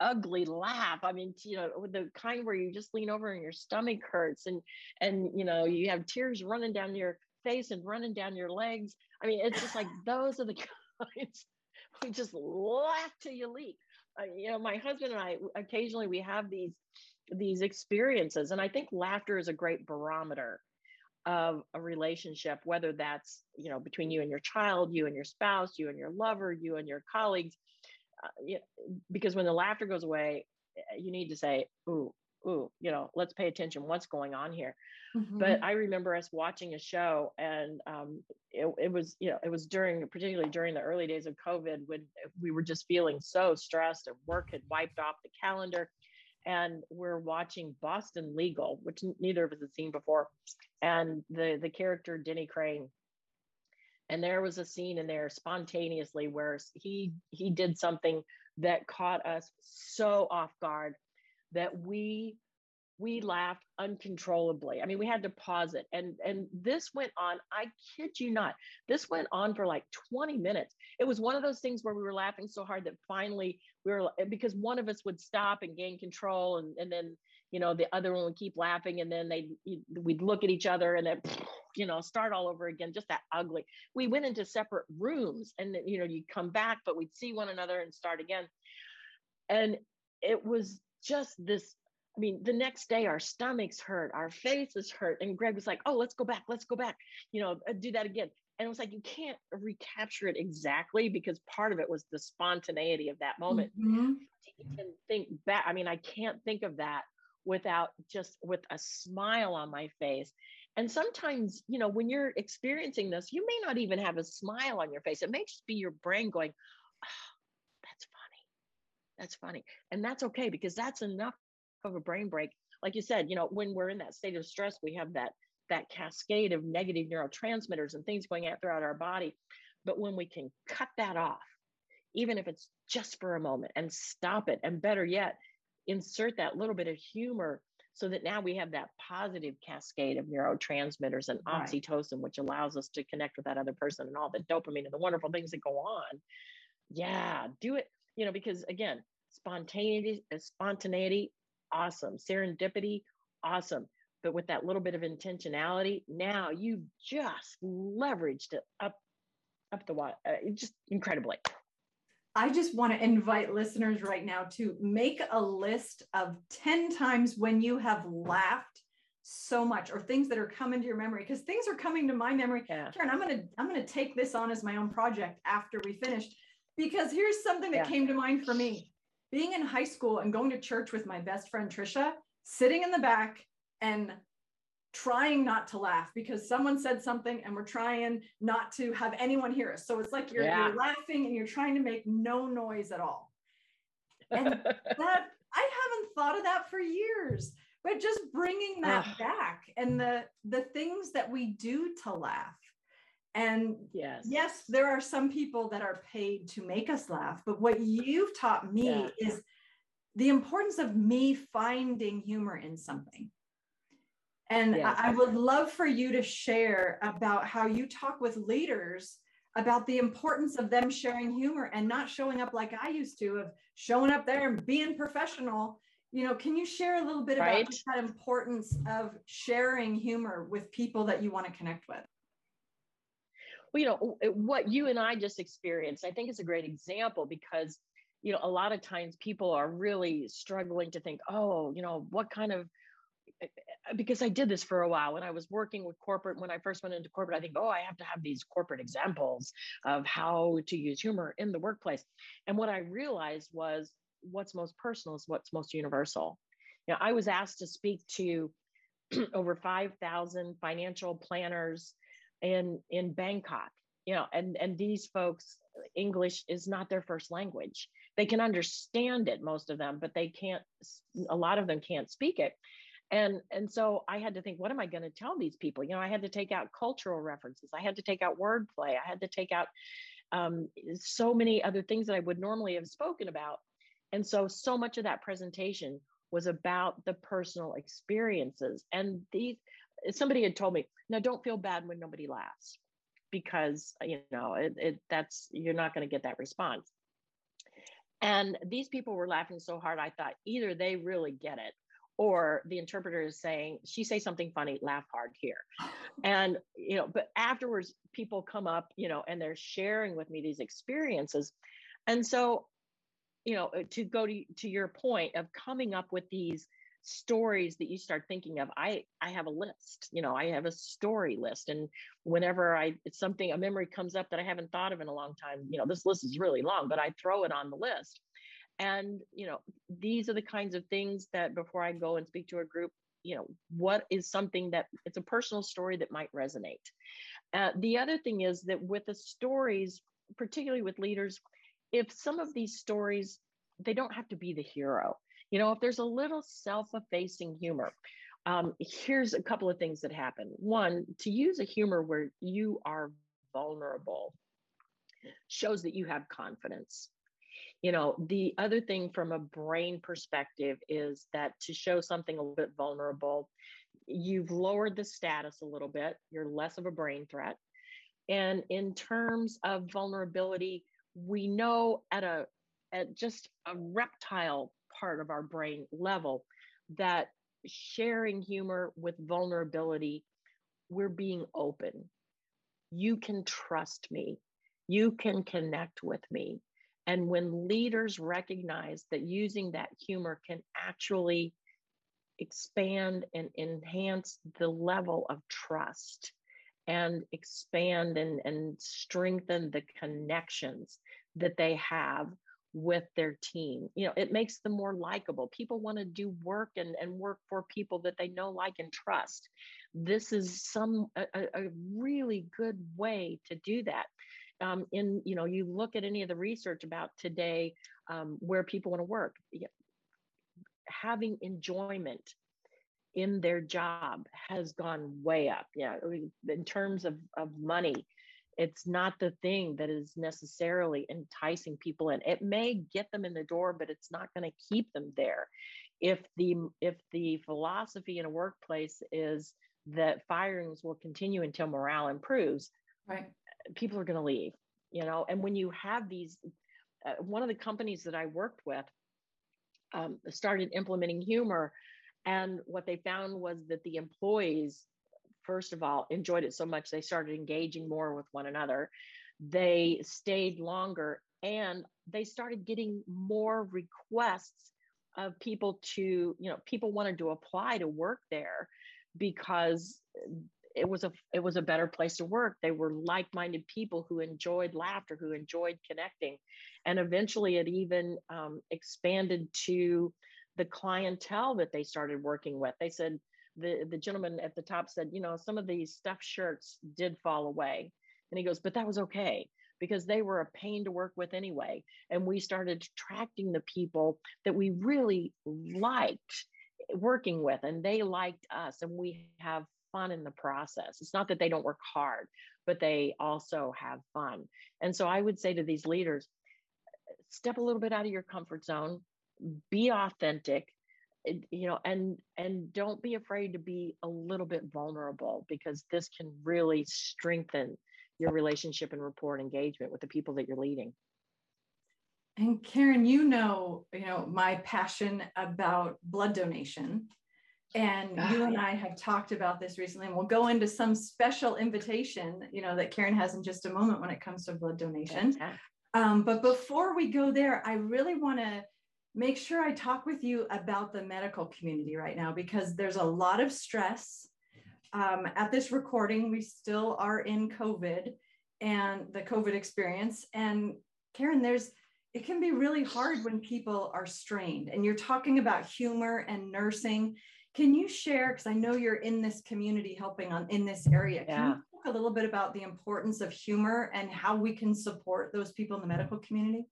ugly laugh i mean you know the kind where you just lean over and your stomach hurts and and you know you have tears running down your face and running down your legs. I mean, it's just like those are the kinds we just laugh till you leak. Uh, you know, my husband and I occasionally we have these these experiences, and I think laughter is a great barometer of a relationship, whether that's you know between you and your child, you and your spouse, you and your lover, you and your colleagues. Uh, you know, because when the laughter goes away, eh, you need to say, "Ooh, ooh, you know, let's pay attention. What's going on here? Mm-hmm. But I remember us watching a show, and um, it, it, was, you know, it was during, particularly during the early days of COVID, when we were just feeling so stressed, and work had wiped off the calendar, and we're watching Boston Legal, which neither of us had seen before, and the the character Denny Crane. And there was a scene in there spontaneously where he he did something that caught us so off guard that we we laughed uncontrollably. I mean, we had to pause it. And and this went on, I kid you not. This went on for like 20 minutes. It was one of those things where we were laughing so hard that finally we were because one of us would stop and gain control and and then you know the other one would keep laughing and then they we'd look at each other and then you know start all over again just that ugly we went into separate rooms and you know you'd come back but we'd see one another and start again and it was just this I mean, the next day our stomachs hurt, our faces hurt. And Greg was like, oh, let's go back, let's go back, you know, uh, do that again. And it was like, you can't recapture it exactly because part of it was the spontaneity of that moment. Mm-hmm. To think back, I mean, I can't think of that without just with a smile on my face. And sometimes, you know, when you're experiencing this, you may not even have a smile on your face. It may just be your brain going, that's funny. And that's okay because that's enough of a brain break. Like you said, you know, when we're in that state of stress, we have that that cascade of negative neurotransmitters and things going out throughout our body. But when we can cut that off, even if it's just for a moment and stop it, and better yet, insert that little bit of humor so that now we have that positive cascade of neurotransmitters and right. oxytocin, which allows us to connect with that other person and all the dopamine and the wonderful things that go on. Yeah, do it you know, because again, spontaneity, uh, spontaneity, awesome. Serendipity, awesome. But with that little bit of intentionality, now you've just leveraged it up, up the water, uh, just incredibly. I just want to invite listeners right now to make a list of 10 times when you have laughed so much or things that are coming to your memory because things are coming to my memory. Yeah. Karyn, I'm going to I'm to take this on as my own project after we finish because here's something that yeah. came to mind for me being in high school and going to church with my best friend Trisha, sitting in the back and trying not to laugh because someone said something and we're trying not to have anyone hear us. So it's like you're, yeah. you're laughing and you're trying to make no noise at all. And that I haven't thought of that for years, but just bringing that ah. back and the the things that we do to laugh and yes, yes, there are some people that are paid to make us laugh. But what you've taught me yeah. is the importance of me finding humor in something. And Yes. I I would love for you to share about how you talk with leaders about the importance of them sharing humor and not showing up like I used to, of showing up there and being professional. You know, can you share a little bit about Right. just that importance of sharing humor with people that you want to connect with? You know, what you and I just experienced, I think is a great example because, you know, a lot of times people are really struggling to think, oh, you know, what kind of, eh, eh, because I did this for a while when I was working with corporate, when I first went into corporate, I think, oh, I have to have these corporate examples of how to use humor in the workplace. And what I realized was what's most personal is what's most universal. You know, I was asked to speak to over 5,000 financial planners in in Bangkok, you know, and and these folks English is not their first language. They can understand it most of them, but they can't a lot of them can't speak it. And and so I had to think what am I going to tell these people? You know, I had to take out cultural references. I had to take out wordplay. I had to take out um, so many other things that I would normally have spoken about. And so so much of that presentation was about the personal experiences and these somebody had told me now don't feel bad when nobody laughs because you know it, it that's you're not going to get that response. And these people were laughing so hard i thought either they really get it or the interpreter is saying she say something funny laugh hard here. And you know but afterwards people come up you know and they're sharing with me these experiences. And so you know to go to, to your point of coming up with these stories that you start thinking of i i have a list you know i have a story list. And whenever i it's something a memory comes up that i haven't thought of in a long time you know this list is really long but i throw it on the list. And you know these are the kinds of things that before i go and speak to a group you know what is something that it's a personal story that might resonate. Uh, the other thing is that with the stories particularly with leaders if some of these stories they don't have to be the hero you know if there's a little self-effacing humor um, here's a couple of things that happen. One to use a humor where you are vulnerable shows that you have confidence. You know the other thing from a brain perspective is that to show something a little bit vulnerable you've lowered the status a little bit. You're less of a brain threat. And in terms of vulnerability we know at a at just a reptile part of our brain level that sharing humor with vulnerability we're being open. You can trust me. You can connect with me. And when leaders recognize that using that humor can actually expand and enhance the level of trust and expand and, and strengthen the connections that they have with their team. You know, it makes them more likable. People want to do work and, and work for people that they know, like, and trust. This is some a, a really good way to do that. Um, in you know, you look at any of the research about today um, where people want to work, having enjoyment in their job has gone way up. Yeah, in terms of, of money, it's not the thing that is necessarily enticing people in. It may get them in the door, but it's not going to keep them there. If the if the philosophy in a workplace is that firings will continue until morale improves, Right. people are going to leave. You know, and when you have these, uh, one of the companies that I worked with um, started implementing humor and what they found was that the employees, first of all, enjoyed it so much they started engaging more with one another. They stayed longer and they started getting more requests of people to, you know, people wanted to apply to work there because it was a it was a better place to work they were like-minded people who enjoyed laughter who enjoyed connecting and eventually it even um, expanded to the clientele that they started working with. They said the the gentleman at the top said, you know, some of these stuffed shirts did fall away, and he goes, but that was okay because they were a pain to work with anyway, and we started attracting the people that we really liked working with, and they liked us, and we have fun in the process. It's not that they don't work hard, but they also have fun. And so I would say to these leaders, step a little bit out of your comfort zone be authentic you know and and don't be afraid to be a little bit vulnerable because this can really strengthen your relationship and rapport and engagement with the people that you're leading. And karyn you know you know my passion about blood donation. And oh, you and yeah. i have talked about this recently and we'll go into some special invitation you know that karyn has in just a moment when it comes to blood donation. Um, but before we go there i really want to make sure I talk with you about the medical community right now because there's a lot of stress. Um, at this recording, we still are in COVID and the COVID experience. And Karyn, there's it can be really hard when people are strained. And you're talking about humor and nursing. Can you share? Because I know you're in this community helping on in this area. Can you talk a little bit about the importance of humor and how we can support those people in the medical community?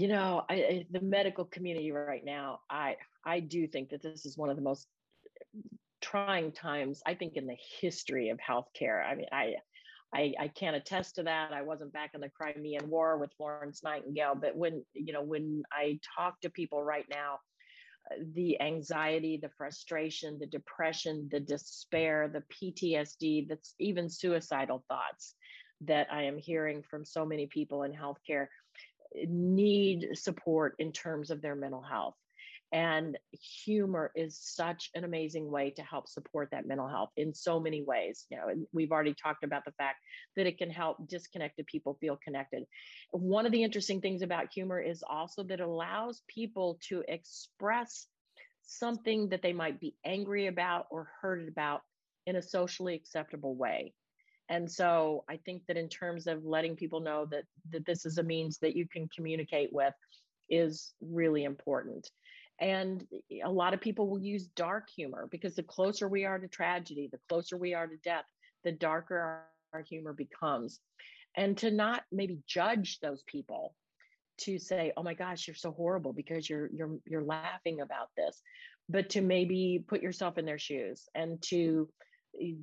You know I, the medical community right now i i do think that this is one of the most trying times i think in the history of healthcare i mean i I, I can't attest to that. I wasn't back in the Crimean War with Florence Nightingale, but when you know when I talk to people right now, uh, the anxiety, the frustration, the depression, the despair, the PTSD, that's even suicidal thoughts that I am hearing from so many people in healthcare need support in terms of their mental health. And humor is such an amazing way to help support that mental health in so many ways. You know, and we've already talked about the fact that it can help disconnected people feel connected. One of the interesting things about humor is also that it allows people to express something that they might be angry about or hurt about in a socially acceptable way. And so I think that in terms of letting people know that that this is a means that you can communicate with is really important. And a lot of people will use dark humor because the closer we are to tragedy, the closer we are to death, the darker our, our humor becomes. And to not maybe judge those people to say, "Oh my gosh, you're so horrible because you're you're you're laughing about this," but to maybe put yourself in their shoes and to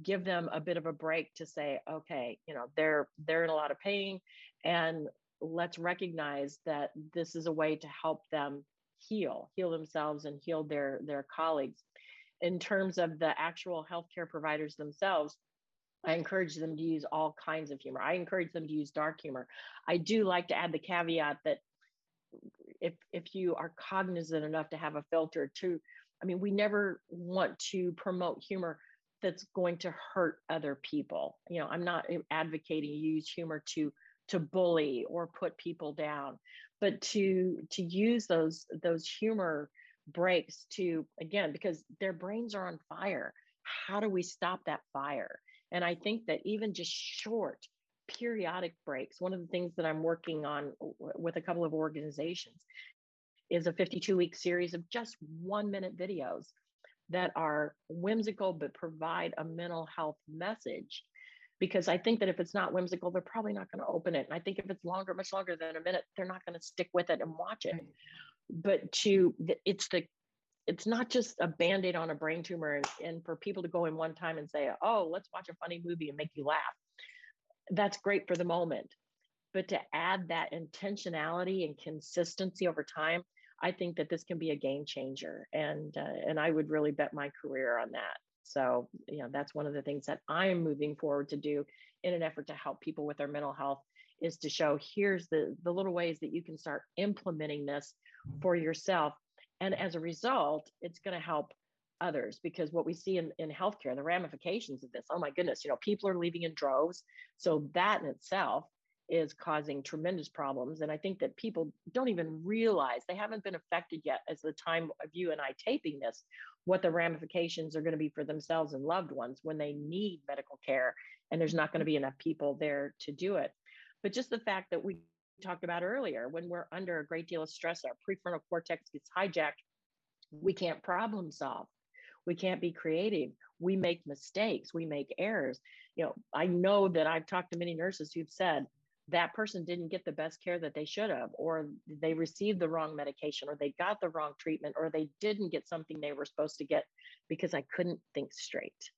give them a bit of a break to say okay you know they're they're in a lot of pain and let's recognize that this is a way to help them heal heal themselves and heal their their colleagues in terms of the actual healthcare providers themselves I encourage them to use all kinds of humor. I encourage them to use dark humor. I do like to add the caveat that if if you are cognizant enough to have a filter to I mean, we never want to promote humor that's going to hurt other people. You know, I'm not advocating use humor to to bully or put people down, but to to use those those humor breaks to again because their brains are on fire. How do we stop that fire? And I think that even just short periodic breaks, one of the things that I'm working on with a couple of organizations is a 52 week series of just one minute videos that are whimsical but provide a mental health message because I think that if it's not whimsical, they're probably not going to open it. And I think if it's longer, much longer than a minute, they're not going to stick with it and watch it. But to it's the it's not just a band-aid on a brain tumor and, and for people to go in one time and say, oh, let's watch a funny movie and make you laugh. That's great for the moment. But to add that intentionality and consistency over time, I think that this can be a game changer, and uh, and I would really bet my career on that. So you know that's one of the things that I am moving forward to do in an effort to help people with their mental health is to show here's the the little ways that you can start implementing this for yourself, and as a result, it's going to help others because what we see in, in healthcare the ramifications of this oh my goodness you know people are leaving in droves so that in itself is causing tremendous problems. And I think that people don't even realize they haven't been affected yet as the time of you and I taping this, what the ramifications are going to be for themselves and loved ones when they need medical care and there's not going to be enough people there to do it. But just the fact that we talked about earlier, when we're under a great deal of stress, our prefrontal cortex gets hijacked, we can't problem solve. We can't be creative. We make mistakes. We make errors. You know, I know that I've talked to many nurses who've said, that person didn't get the best care that they should have, or they received the wrong medication, or they got the wrong treatment, or they didn't get something they were supposed to get because I couldn't think straight.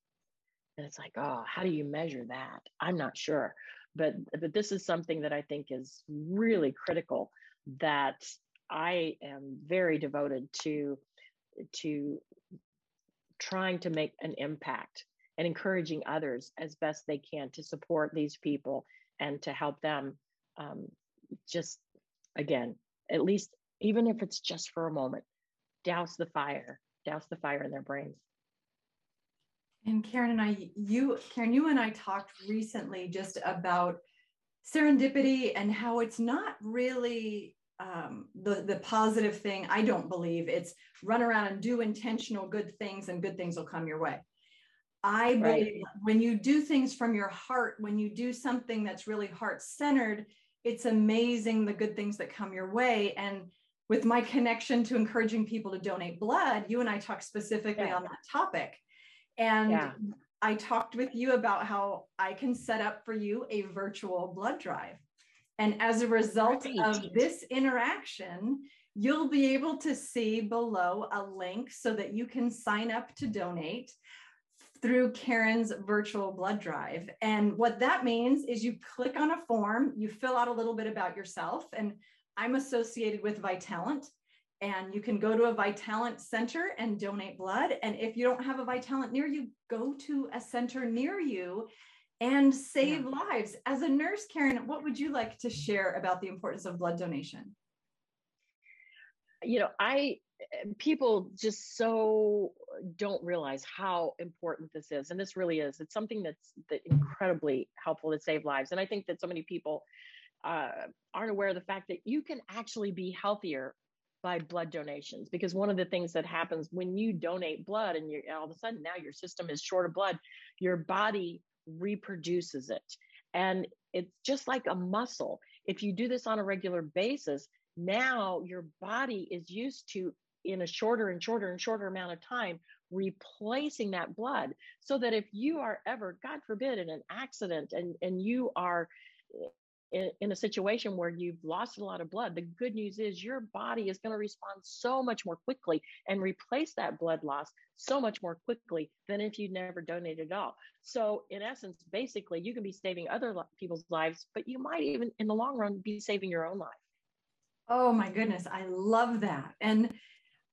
And it's like, oh, how do you measure that? I'm not sure. But but this is something that I think is really critical that I am very devoted to to trying to make an impact and encouraging others as best they can to support these people and to help them um, just again at least even if it's just for a moment douse the fire douse the fire in their brains. And karyn and i you karyn you and i talked recently just about serendipity and how it's not really um, the the positive thing. I don't believe it's run around and do intentional good things and good things will come your way i believe right. when you do things from your heart when you do something that's really heart centered it's amazing the good things that come your way and with my connection to encouraging people to donate blood you and i talked specifically yeah. on that topic and yeah. i talked with you about how i can set up for you a virtual blood drive and as a result right. of this interaction, you'll be able to see below a link so that you can sign up to donate through Karyn's virtual blood drive. And what that means is you click on a form, you fill out a little bit about yourself. And I'm associated with Vitalant. And you can go to a Vitalant center and donate blood. And if you don't have a Vitalant near you, go to a center near you and save yeah. lives. As a nurse, Karen, what would you like to share about the importance of blood donation? You know, I people just so don't realize how important this is and this really is it's something that's that incredibly helpful to save lives and i think that so many people uh, aren't aware of the fact that you can actually be healthier by blood donations because one of the things that happens when you donate blood and you all of a sudden now your system is short of blood your body reproduces it. And it's just like a muscle. If you do this on a regular basis, now your body is used to, in a shorter and shorter and shorter amount of time, replacing that blood. So that if you are ever, God forbid, in an accident and, and you are in, in, a situation where you've lost a lot of blood, the good news is your body is going to respond so much more quickly and replace that blood loss so much more quickly than if you'd never donated at all. So, in essence, basically, you can be saving other people's lives, but you might even in the long run be saving your own life. Oh my goodness, I love that. And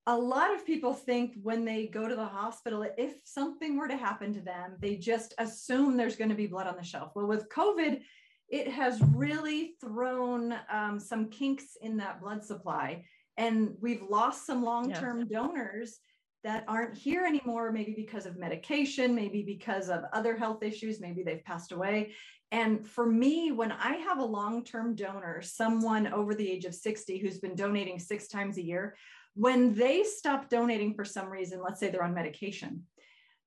a lot of people think when they go to the hospital, if something were to happen to them, they just assume there's going to be blood on the shelf. Well, with COVID, it has really thrown um, some kinks in that blood supply. And we've lost some long term yeah. donors that aren't here anymore, maybe because of medication, maybe because of other health issues, maybe they've passed away. And for me, when I have a long term donor, someone over the age of 60 who's been donating six times a year, when they stop donating for some reason, let's say they're on medication,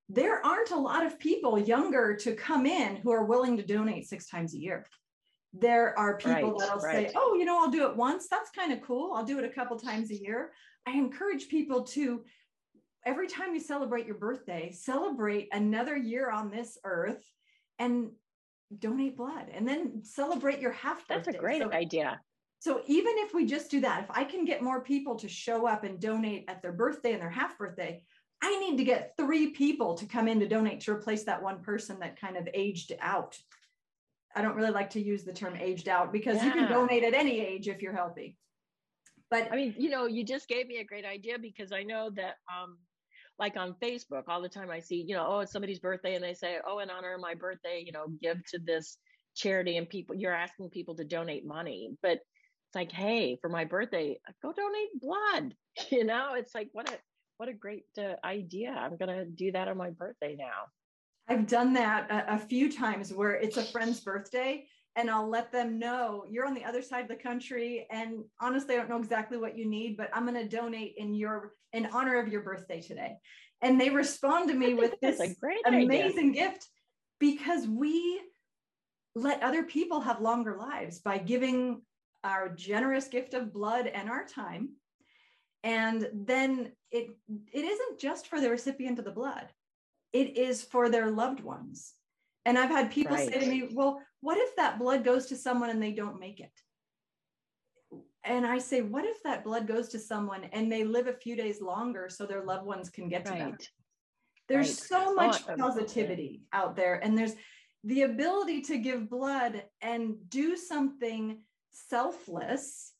there aren't a lot of people younger to come in who are willing to donate six times a year. There are people right, that'll right. say, oh, you know, I'll do it once. That's kind of cool. I'll do it a couple times a year. I encourage people to, every time you celebrate your birthday, celebrate another year on this earth and donate blood and then celebrate your half birthday. That's a great so, idea. So even if we just do that, if I can get more people to show up and donate at their birthday and their half birthday, I need to get three people to come in to donate to replace that one person that kind of aged out. I don't really like to use the term aged out because yeah. you can donate at any age if you're healthy. But I mean, you know, you just gave me a great idea because I know that um like on Facebook all the time I see, you know, oh, it's somebody's birthday and they say, "Oh, in honor of my birthday, you know, give to this charity and people you're asking people to donate money." But it's like, "Hey, for my birthday, go donate blood." You know, it's like what a what a great uh, idea. I'm going to do that on my birthday now. I've done that a, a, few times where it's a friend's birthday and I'll let them know you're on the other side of the country and honestly I don't know exactly what you need but I'm going to donate in your in honor of your birthday today. And they respond to me with this amazing idea. gift because we let other people have longer lives by giving our generous gift of blood and our time and then it it isn't just for the recipient of the blood it is for their loved ones and i've had people right. say to me well what if that blood goes to someone and they don't make it and i say what if that blood goes to someone and they live a few days longer so their loved ones can get to right. them there's right. so much positivity out there and there's the ability to give blood and do something selfless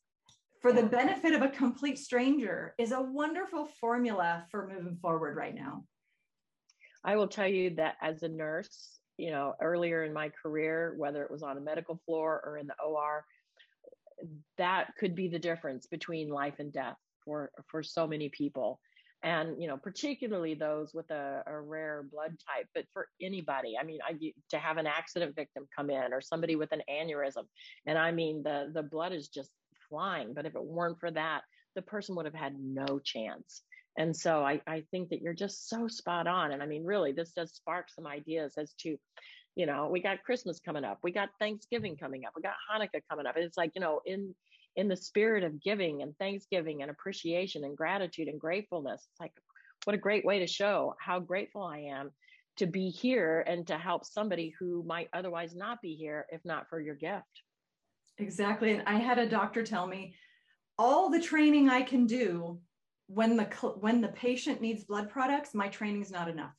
for the benefit of a complete stranger is a wonderful formula for moving forward right now. I will tell you that as a nurse, you know, earlier in my career, whether it was on a medical floor or in the OR, that could be the difference between life and death for for so many people and you know particularly those with a, a, rare blood type but for anybody i mean I, to have an accident victim come in or somebody with an aneurysm and i mean the the blood is just flying but if it weren't for that the person would have had no chance. And so I, I think that you're just so spot on and i mean really this does spark some ideas as to you know we got christmas coming up we got thanksgiving coming up we got hanukkah coming up it's like you know in in the spirit of giving and thanksgiving and appreciation and gratitude and gratefulness. It's like, what a great way to show how grateful I am to be here and to help somebody who might otherwise not be here if not for your gift. Exactly. And I had a doctor tell me all the training I can do when the when the patient needs blood products, my training is not enough.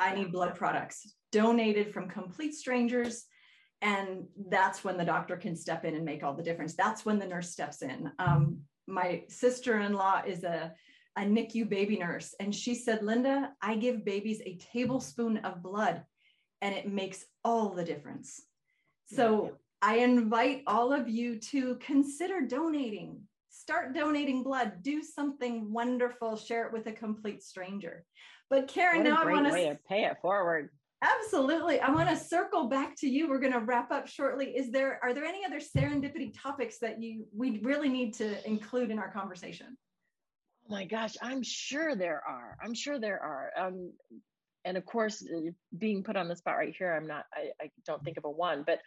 I need blood products donated from complete strangers and that's when the doctor can step in and make all the difference. That's when the nurse steps in. Um, my sister-in-law is a, a nicu baby nurse and she said linda i give babies a tablespoon of blood and it makes all the difference. So i invite all of you to consider donating. Start donating blood. Do something wonderful. Share it with a complete stranger. But karyn now i want to pay it forward Absolutely. I want to circle back to you. We're going to wrap up shortly. Is there are there any other serendipity topics that you we really need to include in our conversation? Oh my gosh, I'm sure there are. I'm sure there are. Um, and of course, uh, being put on the spot right here, I'm not. I, I don't think of a one, but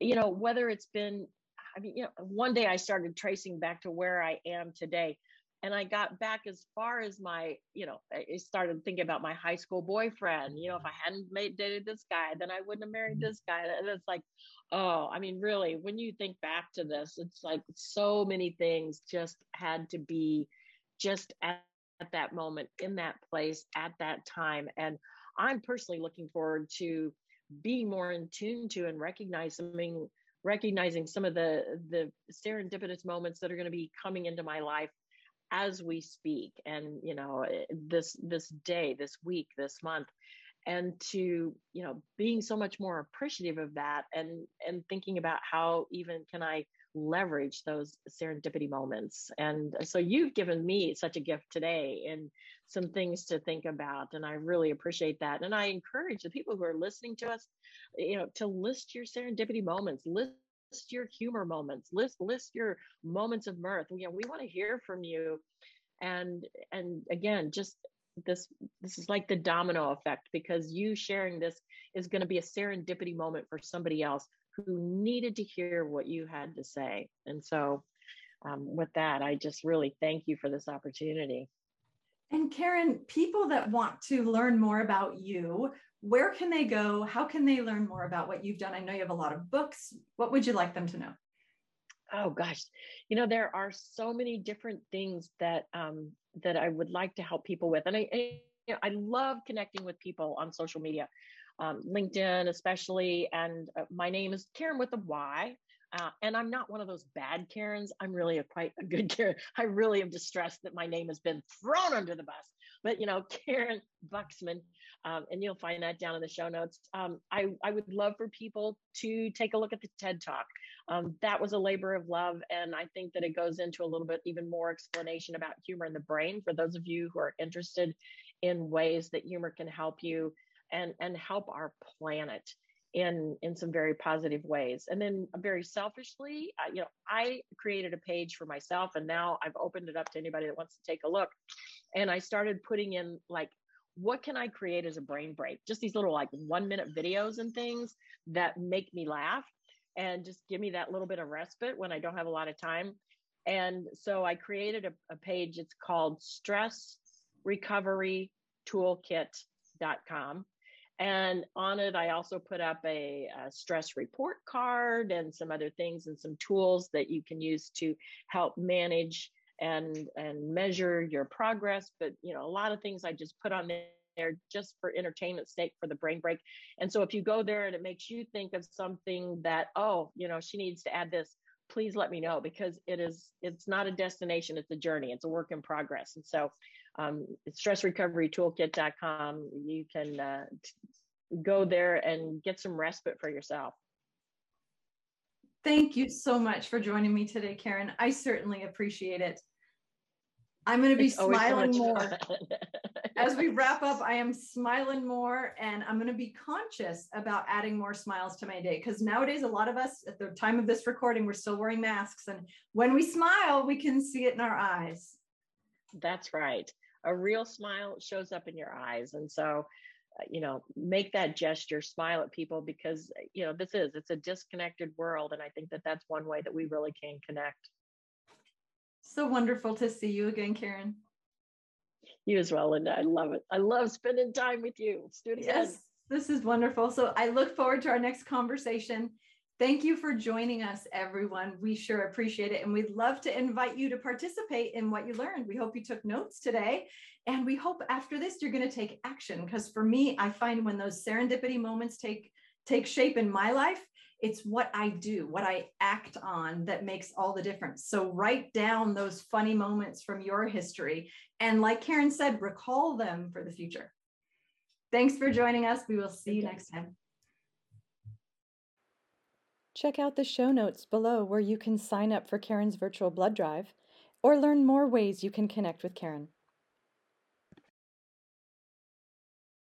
you know, whether it's been, I mean, you know, one day I started tracing back to where I am today and I got back as far as my, you know, I started thinking about my high school boyfriend. You know, if I hadn't made dated this guy, then I wouldn't have married mm-hmm. this guy. And it's like, oh, I mean, really, when you think back to this, it's like so many things just had to be just at, at that moment, in that place, at that time. And I'm personally looking forward to being more in tune to and recognizing recognizing some of the the serendipitous moments that are going to be coming into my life as we speak and you know eh, this this day this week this month and to you know being so much more appreciative of that and and thinking about how even can i leverage those serendipity moments. And so you've given me such a gift today and some things to think about and i really appreciate that. And i encourage the people who are listening to us you know to list your serendipity moments list list your humor moments list list your moments of mirth. You know we want to hear from you. And and again just this this is like the domino effect because you sharing this is going to be a serendipity moment for somebody else who needed to hear what you had to say. And so um, with that i just really thank you for this opportunity. And karyn people that want to learn more about you where can they go? How can they learn more about what you've done? I know you have a lot of books. What would you like them to know? Oh gosh, you know there are so many different things that um, that I would like to help people with, and I I, you know, I love connecting with people on social media, um, LinkedIn especially. And uh, my name is Karyn with a Y. Uh, and I'm not one of those bad Karens. I'm really a quite a good Karen. I really am distressed that my name has been thrown under the bus. But you know, Karyn Buxman, um, and you'll find that down in the show notes. Um, I I would love for people to take a look at the TED Talk. Um, that was a labor of love, and I think that it goes into a little bit even more explanation about humor in the brain for those of you who are interested in ways that humor can help you and and help our planet in in some very positive ways and then very selfishly uh, you know i created a page for myself and now i've opened it up to anybody that wants to take a look and i started putting in like what can i create as a brain break? Just these little like one minute videos and things that make me laugh and just give me that little bit of respite when i don't have a lot of time. And so i created a, a page. It's called stress recovery toolkit.com and on it, I also put up a, a, stress report card and some other things and some tools that you can use to help manage and and measure your progress. But you know, a lot of things I just put on there just for entertainment sake for the brain break. And so if you go there and it makes you think of something that, oh, you know, she needs to add this, please let me know because it is it's not a destination it's a journey it's a work in progress and so um, stressrecoverytoolkit.com you can uh, go there and get some respite for yourself thank you so much for joining me today karyn i certainly appreciate it i'm going to be it's smiling more as we wrap up, I am smiling more and I'm going to be conscious about adding more smiles to my day because nowadays, a lot of us at the time of this recording, we're still wearing masks. And when we smile, we can see it in our eyes. That's right. A real smile shows up in your eyes. And so, you know, make that gesture, smile at people because, eh, you know, this is, it's a disconnected world. And I think that that's one way that we really can connect. So wonderful to see you again, Karyn. You as well, Linda. I love it. I love spending time with you. Let's do it again. Yes, this is wonderful. So I look forward to our next conversation. Thank you for joining us, everyone. We sure appreciate it. And we'd love to invite you to participate in what you learned. We hope you took notes today. And we hope after this, you're going to take action. Because for me, I find when those serendipity moments take, take shape in my life, it's what I do, what I act on that makes all the difference. So write down those funny moments from your history. And like Karyn said, recall them for the future. Thanks for joining us. We will see you next time. Check out the show notes below where you can sign up for Karyn's virtual blood drive or learn more ways you can connect with Karyn.